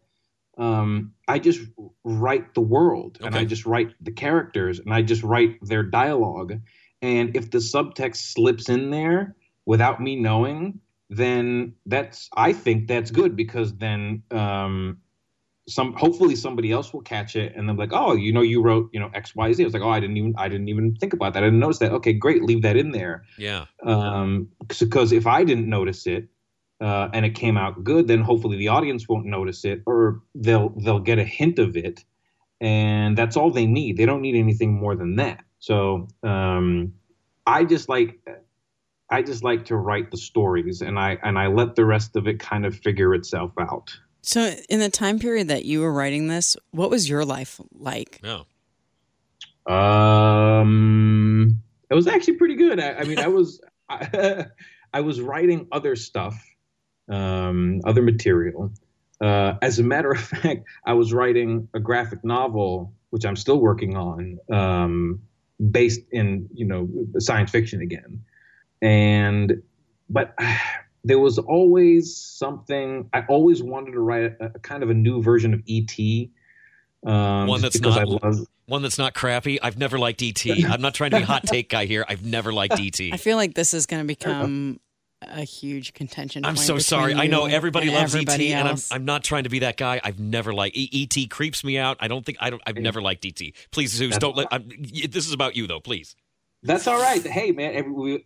um I just write the world okay. and I just write the characters and I just write their dialogue and if the subtext slips in there without me knowing then that's I think that's good because then um, some hopefully somebody else will catch it and they're like, oh, you know, you wrote you know X Y Z. I was like, oh, I didn't even I didn't even think about that. I didn't notice that. Okay, great, leave that in there. Yeah. Um, because if I didn't notice it. Uh, and it came out good, then hopefully the audience won't notice it, or they'll they'll get a hint of it, and that's all they need. They don't need anything more than that. So um, I just like I just like to write the stories and I and I let the rest of it kind of figure itself out. So in the time period that you were writing this, what was your life like? No. Um it was actually pretty good. I, I mean I was I, I, was writing other stuff, um, other material. Uh, as a matter of fact, I was writing a graphic novel, which I'm still working on, um, based in you know science fiction again and but there was always something. I always wanted to write a, a kind of a new version of ET. Um, one that's not love, one that's not crappy. I've never liked ET. I'm not trying to be a hot take guy here. I've never liked ET. I feel like this is going to become a huge contention. I'm so sorry. I know everybody loves everybody ET, else. and I'm, I'm not trying to be that guy. I've never liked ET. Creeps me out. I don't think I don't. I've never liked ET. Please, Zeus, don't let. I'm, this is about you though. Please. That's all right. Hey, man. Every,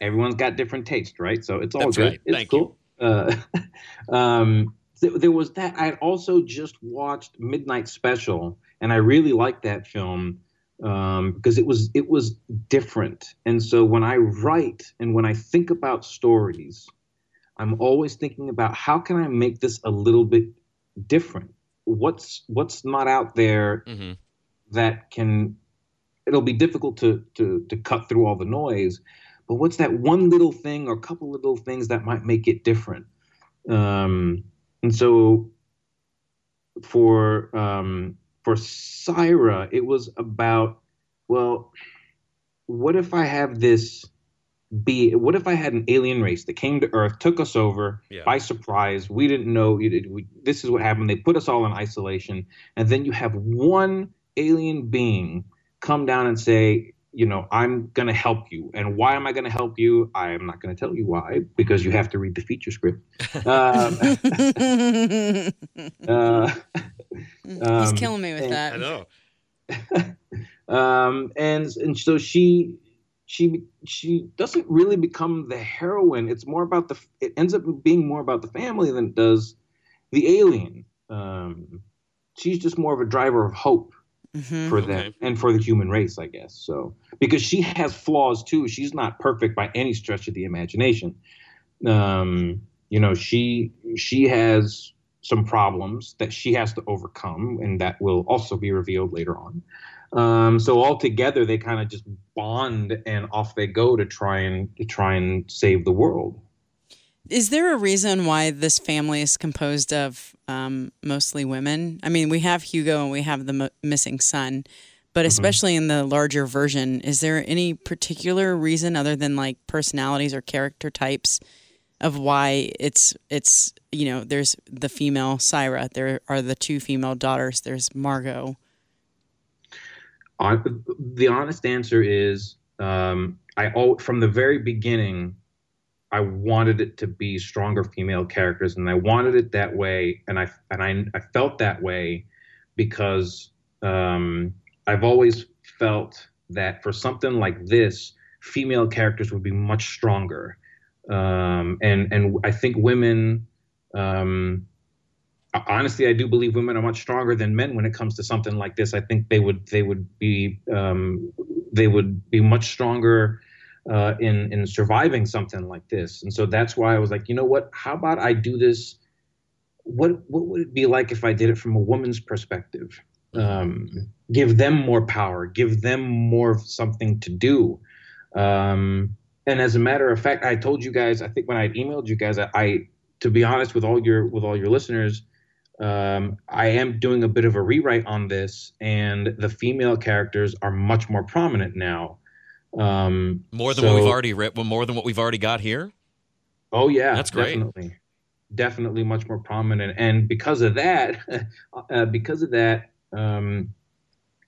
everyone's got different taste, right? So it's all That's good. Right. It's Thank cool. Uh, um, th- there was that. I also just watched Midnight Special, and I really liked that film um, because it was it was different. And so when I write and when I think about stories, I'm always thinking about how can I make this a little bit different. What's what's not out there mm-hmm. that can. It'll be difficult to to to cut through all the noise but what's that one little thing or a couple little things that might make it different? Um, and so for um, for Syra, it was about well, what if I have this be? What if I had an alien race that came to Earth, took us over yeah. by surprise? We didn't know. We, this is what happened. They put us all in isolation, and then you have one alien being come down and say, you know, I'm going to help you. And why am I going to help you? I am not going to tell you why, because you have to read the feature script. Um, uh, He's um, killing me with and, that. I know. um, and and so she she she doesn't really become the heroine. It's more about the. It ends up being more about the family than it does the alien. Um, she's just more of a driver of hope mm-hmm. for them okay. and for the human race, I guess. So because she has flaws too, she's not perfect by any stretch of the imagination. Um, you know, she she has some problems that she has to overcome, and that will also be revealed later on. Um, so all together, they kind of just bond, and off they go to try and to try and save the world. Is there a reason why this family is composed of um, mostly women? I mean, we have Hugo and we have the m- missing son, but mm-hmm. especially in the larger version, is there any particular reason other than like personalities or character types of why it's it's you know there's the female Syra, there are the two female daughters, there's Margot. the honest answer is um, I from the very beginning I wanted it to be stronger female characters, and I wanted it that way, and I and I, I felt that way because um, I've always felt that for something like this, female characters would be much stronger um, and and I think women. Um, honestly, I do believe women are much stronger than men when it comes to something like this. I think they would they would be um, they would be much stronger uh, in in surviving something like this. And so that's why I was like, you know what? How about I do this? What what would it be like if I did it from a woman's perspective? Um, give them more power, give them more something to do. Um, and as a matter of fact, I told you guys, I think when I emailed you guys, I, I to be honest with all your with all your listeners, um, I am doing a bit of a rewrite on this, and the female characters are much more prominent now. Um, more than so, what we've already read, more than what we've already got here. Oh yeah, that's great. Definitely, definitely much more prominent, and because of that, uh, because of that, um,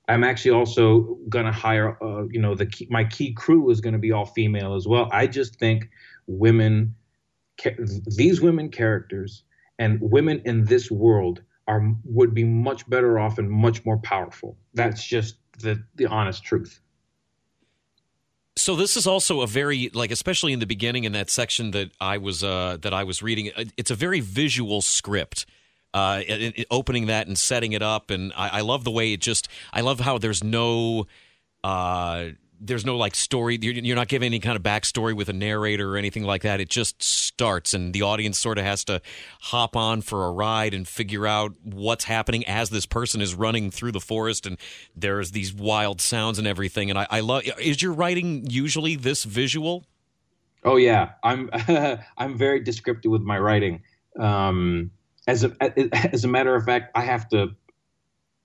I'm actually also going to hire, uh, you know, the key, my key crew is going to be all female as well. I just think women, these women characters and women in this world are would be much better off and much more powerful. That's just the the honest truth. So this is also a very like, especially in the beginning in that section that I was uh, that I was reading. It's a very visual script uh, opening that and setting it up. And I, I, love the way it just. I love how there's no. Uh, there's no like story. You're, you're, not giving any kind of backstory with a narrator or anything like that. It just starts, and the audience sort of has to hop on for a ride and figure out what's happening as this person is running through the forest, and there's these wild sounds and everything. And I, I love. Is your writing usually this visual? Oh yeah, I'm. I'm very descriptive with my writing. Um, as a as a matter of fact, I have to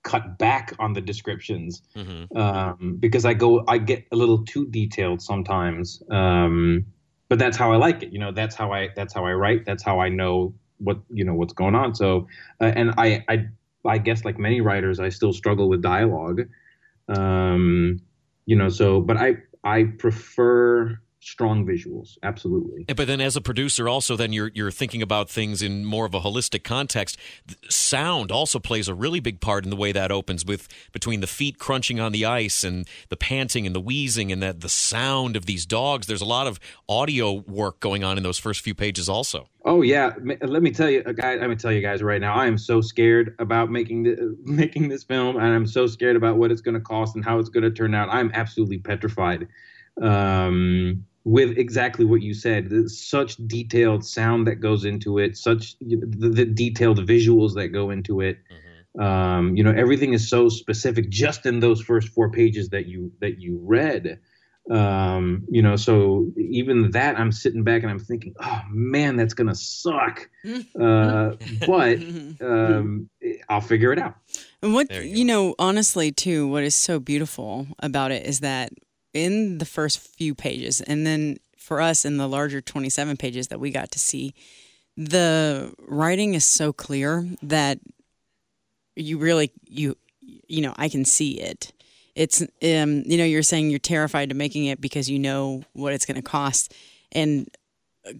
cut back on the descriptions mm-hmm. um, because I go I get a little too detailed sometimes. Um, but that's how I like it. You know, that's how I that's how I write. That's how I know what you know what's going on. So, uh, and I I I guess like many writers, I still struggle with dialogue. Um, you know, so but I I prefer strong visuals absolutely. But then as a producer also then you're you're thinking about things in more of a holistic context. Sound also plays a really big part in the way that opens with between the feet crunching on the ice and the panting and the wheezing and that the sound of these dogs. There's a lot of audio work going on in those first few pages also. Oh yeah. Let me tell you guys let me tell you guys right now i am so scared about making the, making this film and i'm so scared about what it's going to cost and how it's going to turn out. I'm absolutely petrified. Um with exactly what you said. There's such detailed sound that goes into it, such the, the detailed visuals that go into it. Mm-hmm. Um, you know, everything is so specific just in those first four pages that you that you read. Um, you know, so even that, I'm sitting back and I'm thinking, oh man, that's gonna suck. Uh, but um, I'll figure it out. And what you, you know, honestly, too, what is so beautiful about it is that in the first few pages, and then for us in the larger 27 pages that we got to see, the writing is so clear that you really you you know I can see it. it's um, you know you're saying you're terrified to making it because you know what it's going to cost and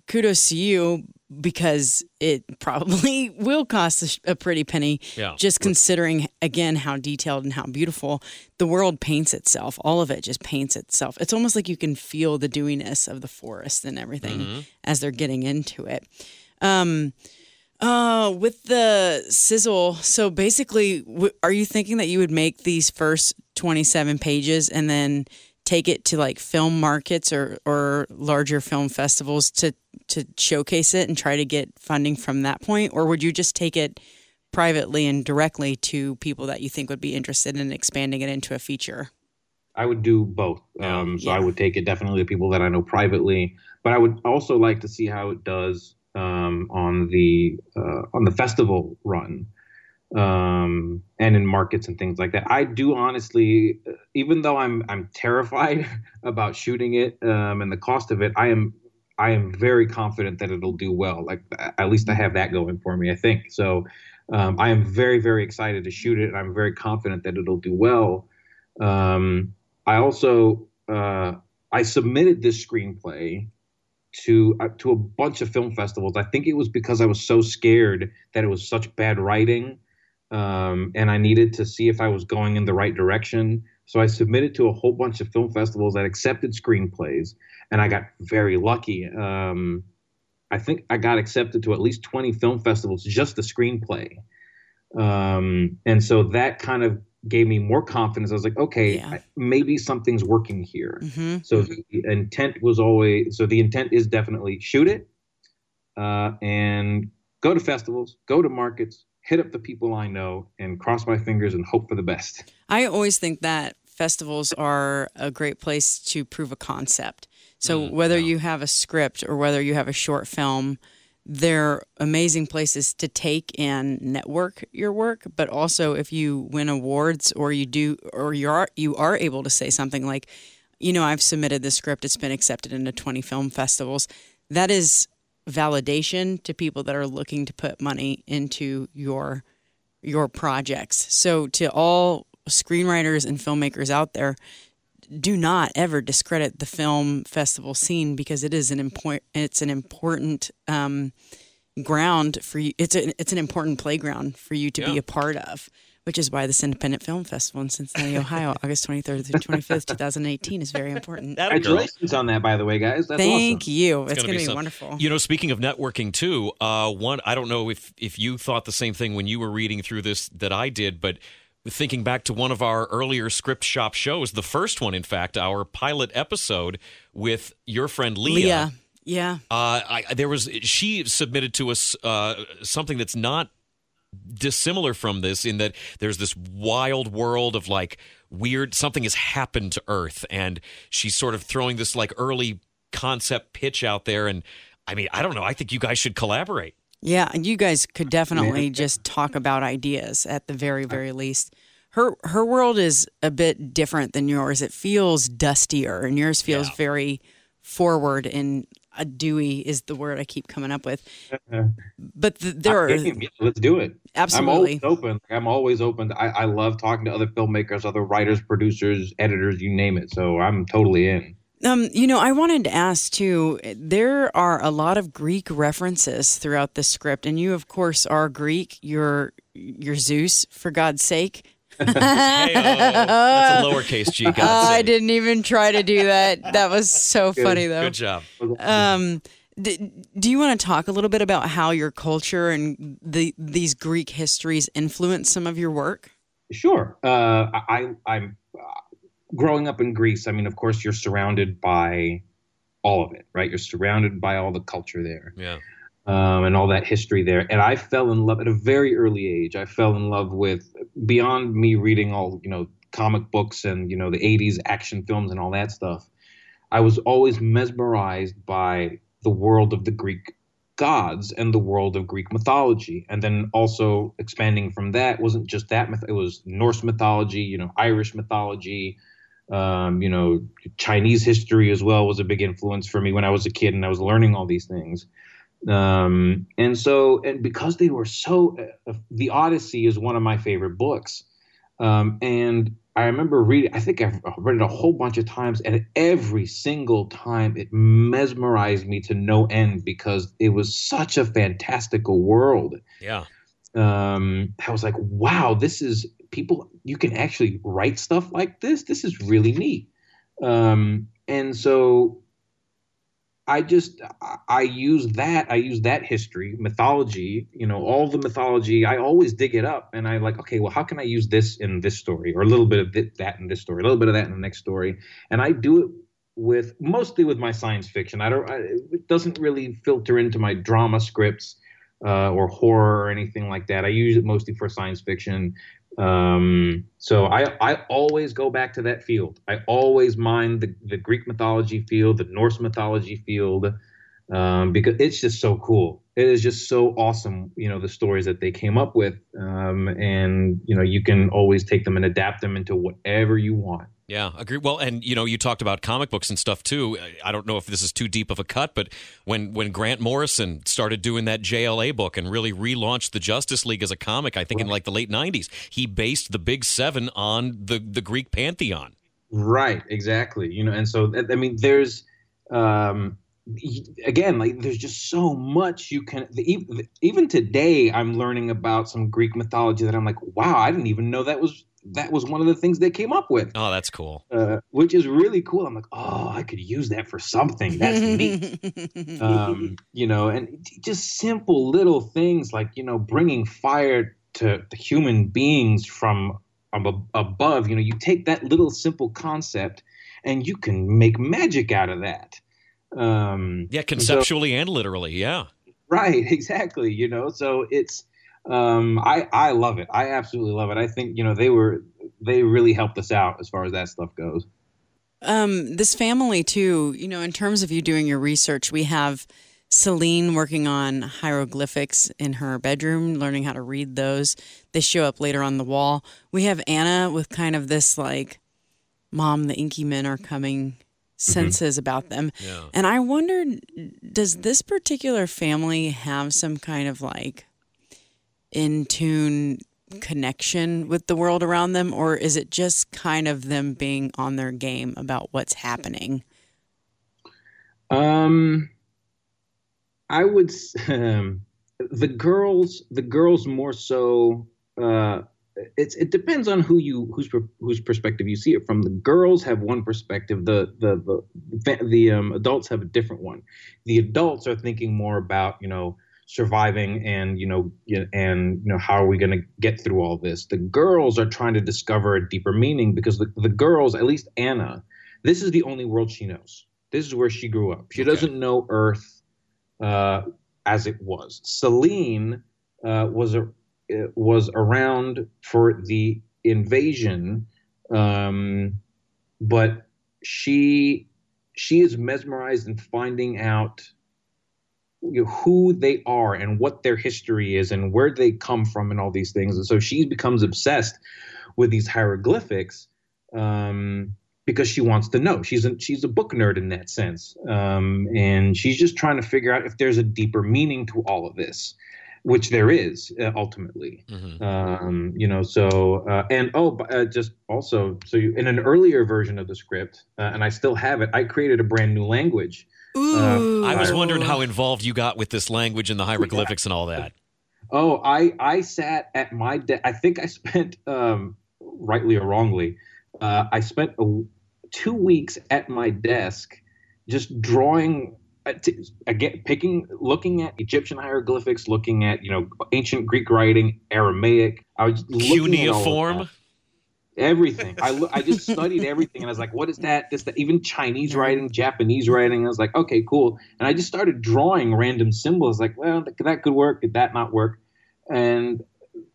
kudos to you because it probably will cost a, pretty penny. Yeah. just considering again how detailed and how beautiful the world paints itself. All of it just paints itself. It's almost like you can feel the dewiness of the forest and everything as they're getting into it. Um uh with the sizzle so basically w- are you thinking that you would make these first 27 pages and then take it to like film markets or or larger film festivals to to showcase it and try to get funding from that point or would you just take it privately and directly to people that you think would be interested in expanding it into a feature I would do both. Um, so Yeah. I would take it definitely to people that I know privately, but I would also like to see how it does um, on the uh, on the festival run um, and in markets and things like that. I do honestly, uh, even though I'm I'm terrified about shooting it um, and the cost of it, I am I am very confident that it'll do well. Like at least I have that going for me. I think so. Um, I am very very excited to shoot it, and I'm very confident that it'll do well. Um, I also uh, I submitted this screenplay to uh, to a bunch of film festivals. I think it was because I was so scared that it was such bad writing, um, and I needed to see if I was going in the right direction. So I submitted to a whole bunch of film festivals that accepted screenplays, and I got very lucky. Um, I think I got accepted to at least 20 film festivals just the screenplay. Um, and so that kind of gave me more confidence. I was like, okay, Yeah. I- maybe something's working here. hmm So the intent was always so the intent is definitely shoot it uh, and go to festivals, go to markets, hit up the people I know, and cross my fingers and hope for the best. I always think that festivals are a great place to prove a concept. So Mm, whether yeah. you have a script or whether you have a short film, they're amazing places to take and network your work. But also, if you win awards or you do, or you are you are able to say something like, you know, I've submitted this script; it's been accepted into twenty film festivals. That is validation to people that are looking to put money into your your projects. So to all screenwriters and filmmakers out there, do not ever discredit the film festival scene because it is an important it's an important um, ground for you. It's a, it's an important playground for you to be a part of. Which is why this Independent Film Festival in Cincinnati, Ohio, August 23rd through 25th, 2018, is very important. That a girl. Congratulations on that, by the way, guys. That's Thank awesome. you. It's, gonna going to be, some- wonderful. You know, speaking of networking too, uh, one I don't know if if you thought the same thing when you were reading through this that I did, but thinking back to one of our earlier script shop shows, the first one, in fact, our pilot episode with your friend Leah. Leah. Yeah. Uh, I, there was she submitted to us uh, something that's not dissimilar from this in that there's this wild world of like weird something has happened to Earth, and she's sort of throwing this like early concept pitch out there. And I mean, I don't know. I think you guys should collaborate. Yeah, and you guys could definitely just talk about ideas at the very, very least. Her her world is a bit different than yours. It feels dustier, and yours feels Yeah. very forward and a dewy is the word I keep coming up with. But th there are Yeah, let's do it. Absolutely. I'm always open. I'm always open. I, I love talking to other filmmakers, other writers, producers, editors, you name it. So I'm totally in. Um, you know, I wanted to ask too. There are a lot of Greek references throughout the script, and you, of course, are Greek. You're you're Zeus, for God's sake. Hey, that's a lowercase G. God's Oh, I didn't even try to do that. That was so funny, though. Good job. Um, d- do you want to talk a little bit about how your culture and the these Greek histories influence some of your work? Sure. Uh, I, I'm uh, growing up in Greece. I mean, of course, you're surrounded by all of it, right? You're surrounded by all the culture there Yeah. Um, and all that history there. And I fell in love at a very early age. I fell in love with beyond me reading all you know comic books and you know the 80s action films and all that stuff. I was always mesmerized by the world of the Greek gods and the world of Greek mythology. And then also expanding from that wasn't just that myth, it was Norse mythology, you know, Irish mythology, um, you know, Chinese history as well was a big influence for me when I was a kid and I was learning all these things. Um, and so, and because they were so, uh, the Odyssey is one of my favorite books. Um, and I remember reading. I think I've read it a whole bunch of times, and every single time it mesmerized me to no end because it was such a fantastical world. Yeah. Um, I was like, wow, this is people. You can actually write stuff like this. This is really neat. Um, and so I just I use that I use that history mythology you know all the mythology I always dig it up and I like okay well how can I use this in this story or a little bit of that in this story a little bit of that in the next story? And I do it with mostly with my science fiction. I don't I, it doesn't really filter into my drama scripts uh, or horror or anything like that. I use it mostly for science fiction um, so I, I always go back to that field. I always mind the, the Greek mythology field, the Norse mythology field, um, because it's just so cool. It is just so awesome, you know, the stories that they came up with. Um, and, you know, you can always take them and adapt them into whatever you want. Yeah, agree. Well, and you know, you talked about comic books and stuff too. I don't know if this is too deep of a cut, but when when Grant Morrison started doing that JLA book and really relaunched the Justice League as a comic, I think right. in like the late '90s, he based the Big Seven on the the Greek pantheon. Right. Exactly. You know, and so I mean, there's. Um, again like there's just so much you can even today i'm learning about some greek mythology that i'm like wow i didn't even know that was that was one of the things they came up with. Oh, that's cool. Uh, which is really cool. I'm like, oh, I could use that for something. That's neat. um, you know, and just simple little things like you know bringing fire to the human beings from um, above. You know, you take that little simple concept and you can make magic out of that. Um, yeah, conceptually so, and literally. Yeah. Right. Exactly. You know, so it's um, I I love it. I absolutely love it. I think you know they were they really helped us out as far as that stuff goes. Um, this family too. You know, in terms of you doing your research, we have Celine working on hieroglyphics in her bedroom, learning how to read those. They show up later on the wall. We have Anna with kind of this like, "Mom, the Inky men are coming." Mm-hmm. senses mm-hmm. about them. Yeah. And I wondered, does this particular family have some kind of like in tune connection with the world around them, or is it just kind of them being on their game about what's happening? Um, I would um, the girls the girls more so. Uh, it's it depends on who you whose whose perspective you see it from. The girls have one perspective. The the the the um, adults have a different one. The adults are thinking more about you know surviving and you know and you know how are we going to get through all this? The girls are trying to discover a deeper meaning because the, the girls at least anna this is the only world she knows. This is where she grew up. She okay. doesn't know earth uh, as it was. Celine uh, was a uh, was around for the invasion um, but she she is mesmerized in finding out you know, who they are and what their history is and where they come from and all these things. And so she becomes obsessed with these hieroglyphics um, because she wants to know. She's a, she's a book nerd in that sense, um, and she's just trying to figure out if there's a deeper meaning to all of this. Which there is uh, ultimately, mm-hmm. um, you know. So uh, and oh, uh, just also, so you, in an earlier version of the script, uh, and I still have it. I created a brand new language Ooh. Uh, I was wondering how involved you got with this language and the hieroglyphics and all that. Oh, I I sat at my desk. I think I spent, um, rightly or wrongly, uh, I spent a, two weeks at my desk just drawing uh, again picking looking at egyptian hieroglyphics looking at you know ancient greek writing aramaic i was cuneiform everything. I I just studied everything, and I was like, "What is that? This that even Chinese writing, Japanese writing." I was like, "Okay, cool." And I just started drawing random symbols. Like, well, that, that could work. Could that not work? And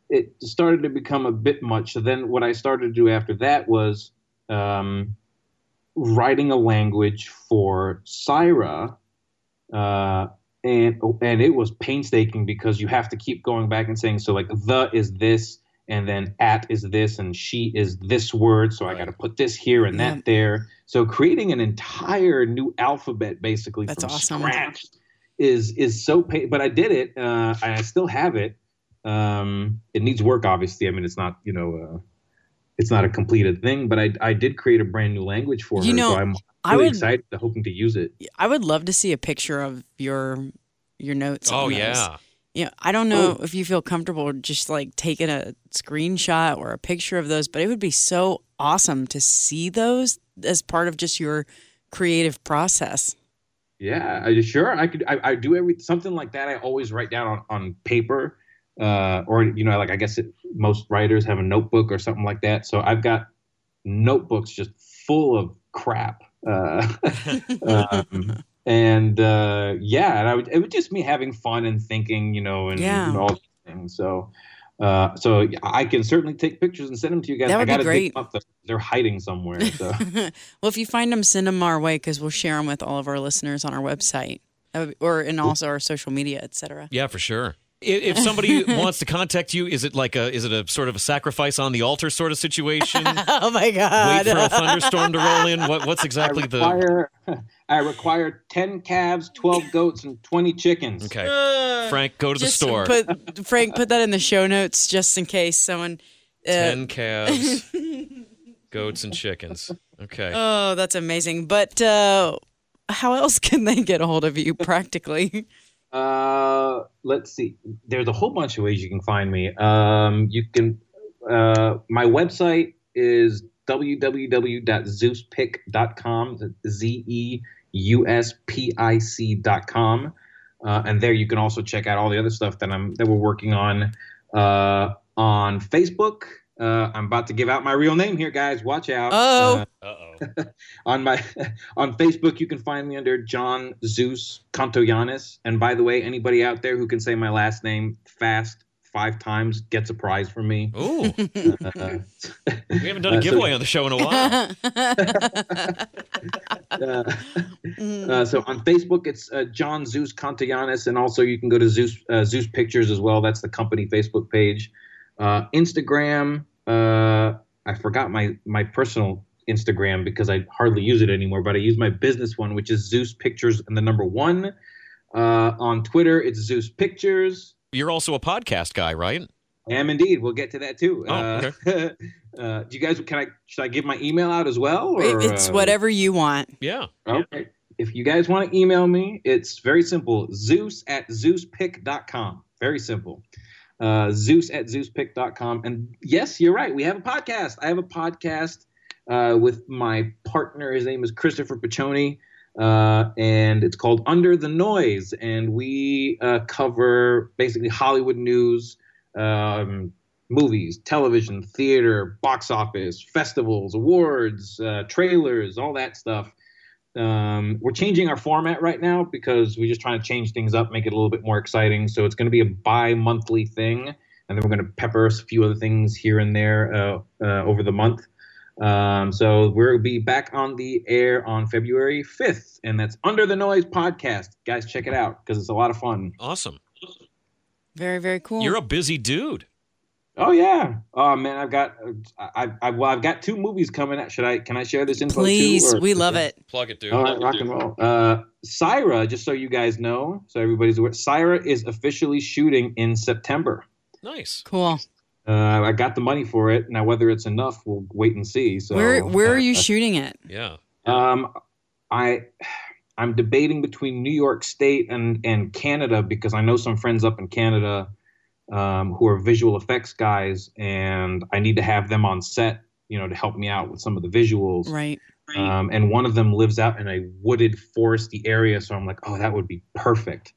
it started to become a bit much. So then, what I started to do after that was um, writing a language for Syra. Uh, and and it was painstaking because you have to keep going back and saying so like the is this and then at is this and she is this word so right. i got to put this here and yeah. that there so creating an entire new alphabet basically That's from awesome. scratch is is so pay- but i did it uh, i still have it um, it needs work obviously i mean it's not you know uh, it's not a completed thing, but I I did create a brand new language for You her. know, so I'm really I would excited, hoping to use it. I would love to see a picture of your your notes. Oh on those. Yeah. Yeah, I don't know if you feel comfortable just like taking a screenshot or a picture of those, but it would be so awesome to see those as part of just your creative process. Yeah, I, sure. I could. I, I do every something like that. I always write down on, on paper, uh, or you know, like I guess it, most writers have a notebook or something like that. So I've got notebooks just full of crap. Uh, um, and uh, yeah, and I would, it was just me having fun and thinking, you know, and, Yeah. and all these things. So. Uh, so I can certainly take pictures and send them to you guys. That would be I gotta dig great. them up. They're hiding somewhere. So. well, if you find them, send them our way because we'll share them with all of our listeners on our website, That would be- or and also our social media, etc. Yeah, for sure. If, if somebody wants to contact you, is it like a is it a sort of a sacrifice on the altar sort of situation? Oh my god! Wait for a thunderstorm to roll in. What what's exactly I the? require, I require 10 calves, 12 goats, and 20 chickens. Okay, Frank, go to the store. Put Frank, put that in the show notes just in case someone. Uh, Ten calves, goats, and chickens. Okay. Oh, that's amazing. But uh, how else can they get a hold of you practically? Uh, let's see. There's a whole bunch of ways you can find me. Um, you can, uh, my website is www.zeuspic.com, Z E U S P I C.com. Uh, and there you can also check out all the other stuff that I'm that we're working on uh, on Facebook. Uh, I'm about to give out my real name here, guys. Watch out. Oh. Uh, on my on Facebook, you can find me under John Zeus Contoyanis. And by the way, anybody out there who can say my last name fast five times gets a prize from me. Ooh, Uh, we haven't done a Uh, so- giveaway on the show in a while. uh, uh, so on Facebook, it's uh, John Zeus Contoyanis, and also you can go to Zeus uh, Zeus Pictures as well. That's the company Facebook page. Uh, Instagram, uh, I forgot my my personal Instagram because I hardly use it anymore, but I use my business one, which is Zeus Pictures and the number one. Uh, on Twitter, it's Zeus Pictures. You're also a podcast guy, right? I am indeed. We'll get to that too. Oh, uh, uh, do you guys? Can I? Should I give my email out as well? Or, it's uh, whatever you want. Yeah. Okay. If you guys want to email me, it's very simple. Zeus at ZeusPic.com. Very simple. Uh, Zeus at ZeusPic.com. And yes, you're right. We have a podcast. I have a podcast uh, with my partner. His name is Christopher Piccioni. Uh, and it's called Under the Noise. And we uh, cover basically Hollywood news, um, movies, television, theater, box office, festivals, awards, uh, trailers, all that stuff. Um, we're changing our format right now because we're just trying to change things up, make it a little bit more exciting. So it's going to be a bi-monthly thing, and then we're going to pepper a few other things here and there uh, uh, over the month. Um, so we'll be back on the air on February 5th, and that's Under the Noise podcast. Guys, check it out because it's a lot of fun. Awesome. Very, very cool. You're a busy dude. Oh yeah. Oh man, I've got I, I well I've got two movies coming out. Should I can I share this info Please, too? or- we love it. Plug it, dude. All right, rock and roll. Uh, Syra, just so you guys know, so everybody's aware, Syra is officially shooting in September. Nice. Cool. Uh, I got the money for it. Now, whether it's enough, we'll wait and see. So, where where are uh, you shooting it? Yeah. Um, I I'm debating between New York State and and Canada because I know some friends up in Canada um, who are visual effects guys, and I need to have them on set, you know, to help me out with some of the visuals. Right. Um, and one of them lives out in a wooded, foresty area, so I'm like, oh, that would be perfect.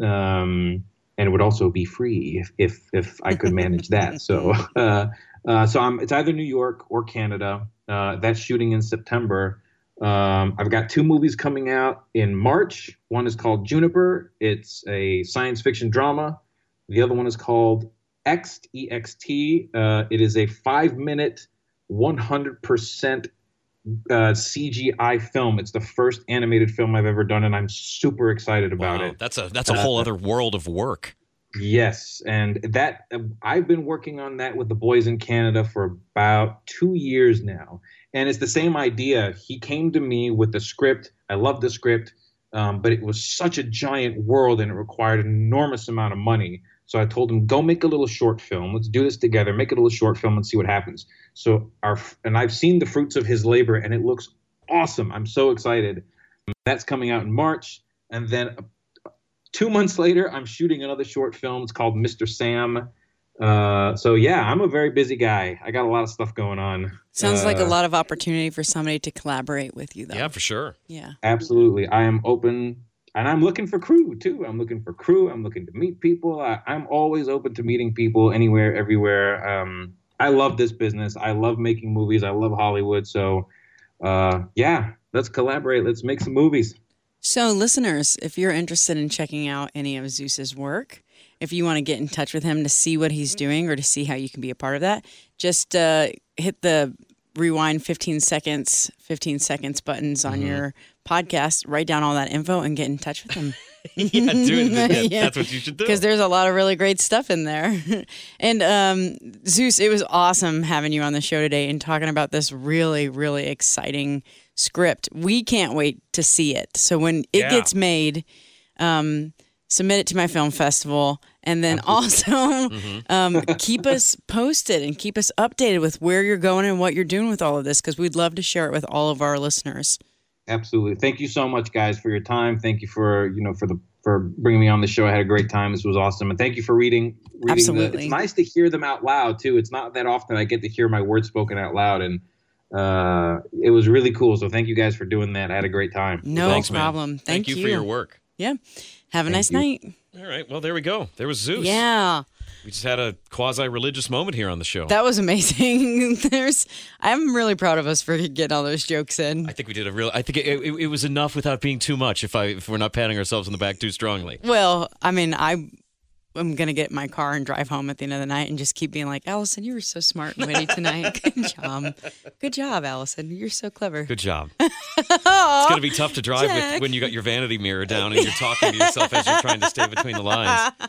Um, and it would also be free if if, if I could manage that. So, uh, uh, so I'm it's either New York or Canada. Uh, that's shooting in September. Um, I've got two movies coming out in March. One is called Juniper. It's a science fiction drama. The other one is called Ext, E-X-T. Uh, it is a five-minute, 100% uh, CGI film. It's the first animated film I've ever done, and I'm super excited about Wow. it. That's a that's a whole other world of work. Yes, and that I've been working on that with the boys in Canada for about two years now, and it's the same idea. He came to me with the script. I love the script, um, but it was such a giant world, and it required an enormous amount of money. So I told him, go make a little short film. Let's do this together. Make a little short film and see what happens. So our and I've seen the fruits of his labor, and it looks awesome. I'm so excited. That's coming out in March, and then two months later, I'm shooting another short film. It's called Mr. Sam. Uh, so yeah, I'm a very busy guy. I got a lot of stuff going on. Sounds uh, like a lot of opportunity for somebody to collaborate with you, though. Yeah, for sure. Yeah. Absolutely, I am open, and I'm looking for crew too. I'm looking for crew. I'm looking to meet people. I, am always open to meeting people anywhere, everywhere. Um, I love this business. I love making movies. I love Hollywood. So, uh, yeah, let's collaborate. Let's make some movies. So, listeners, if you're interested in checking out any of Zeus's work, if you want to get in touch with him to see what he's doing or to see how you can be a part of that, just uh, hit the rewind 15 seconds, 15 seconds buttons on mm-hmm. your podcast, write down all that info and get in touch with them. yeah, do it. Yeah, That's what you should do. Because there's a lot of really great stuff in there. and um, Zeus, it was awesome having you on the show today and talking about this really, really exciting script. We can't wait to see it. So when it yeah. gets made, um, submit it to my film festival, and then also mm-hmm. um, keep us posted and keep us updated with where you're going and what you're doing with all of this because we'd love to share it with all of our listeners. Absolutely. Thank you so much, guys, for your time. Thank you for you know for the for bringing me on the show. I had a great time. This was awesome, and thank you for reading. reading Absolutely. The, it's nice to hear them out loud too. It's not that often I get to hear my words spoken out loud, and uh, it was really cool. So thank you guys for doing that. I had a great time. No Thanks, problem. Thank, Thank you, you for your work. Yeah. Have a Thank nice you. night. All right. Well, there we go. There was Zeus. Yeah. We just had a quasi religious moment here on the show. That was amazing. There's, I'm really proud of us for getting all those jokes in. I think we did a real. I think it, it, it was enough without being too much. If I if we're not patting ourselves on the back too strongly. Well, I mean, I I'm gonna get in my car and drive home at the end of the night and just keep being like, Allison, you were so smart and witty tonight. Good job, good job, Allison. You're so clever. Good job. it's gonna be tough to drive with, when you got your vanity mirror down and you're talking to yourself as you're trying to stay between the lines.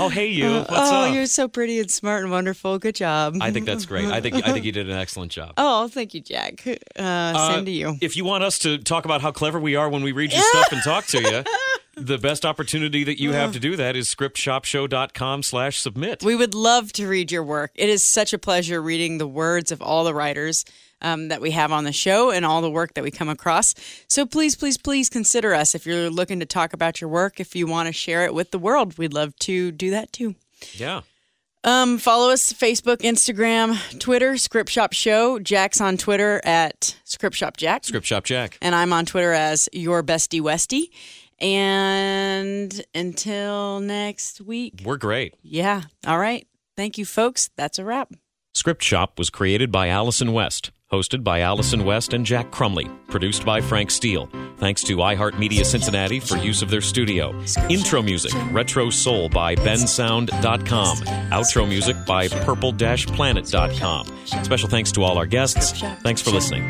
Oh, hey, you. What's oh, up? you're so pretty and smart and wonderful. Good job. I think that's great. I think I think you did an excellent job. Oh, thank you, Jack. Uh, uh, same to you. If you want us to talk about how clever we are when we read your stuff and talk to you the best opportunity that you have to do that is scriptshopshow.com slash submit. We would love to read your work. It is such a pleasure reading the words of all the writers um, that we have on the show and all the work that we come across. So please, please, please consider us if you're looking to talk about your work. If you want to share it with the world, we'd love to do that too. Yeah. Um, follow us Facebook, Instagram, Twitter, Script Shop Show. Jack's on Twitter at Script Shop Jack. Script Shop Jack. And I'm on Twitter as Your Bestie Westie. And until next week, we're great. Yeah. All right. Thank you, folks. That's a wrap. Script Shop was created by Allison West, hosted by Allison West and Jack Crumley, produced by Frank Steele. Thanks to iHeartMedia Cincinnati for use of their studio. Intro music, Retro Soul by bensound.com. Outro music by purple-planet.com. Special thanks to all our guests. Thanks for listening.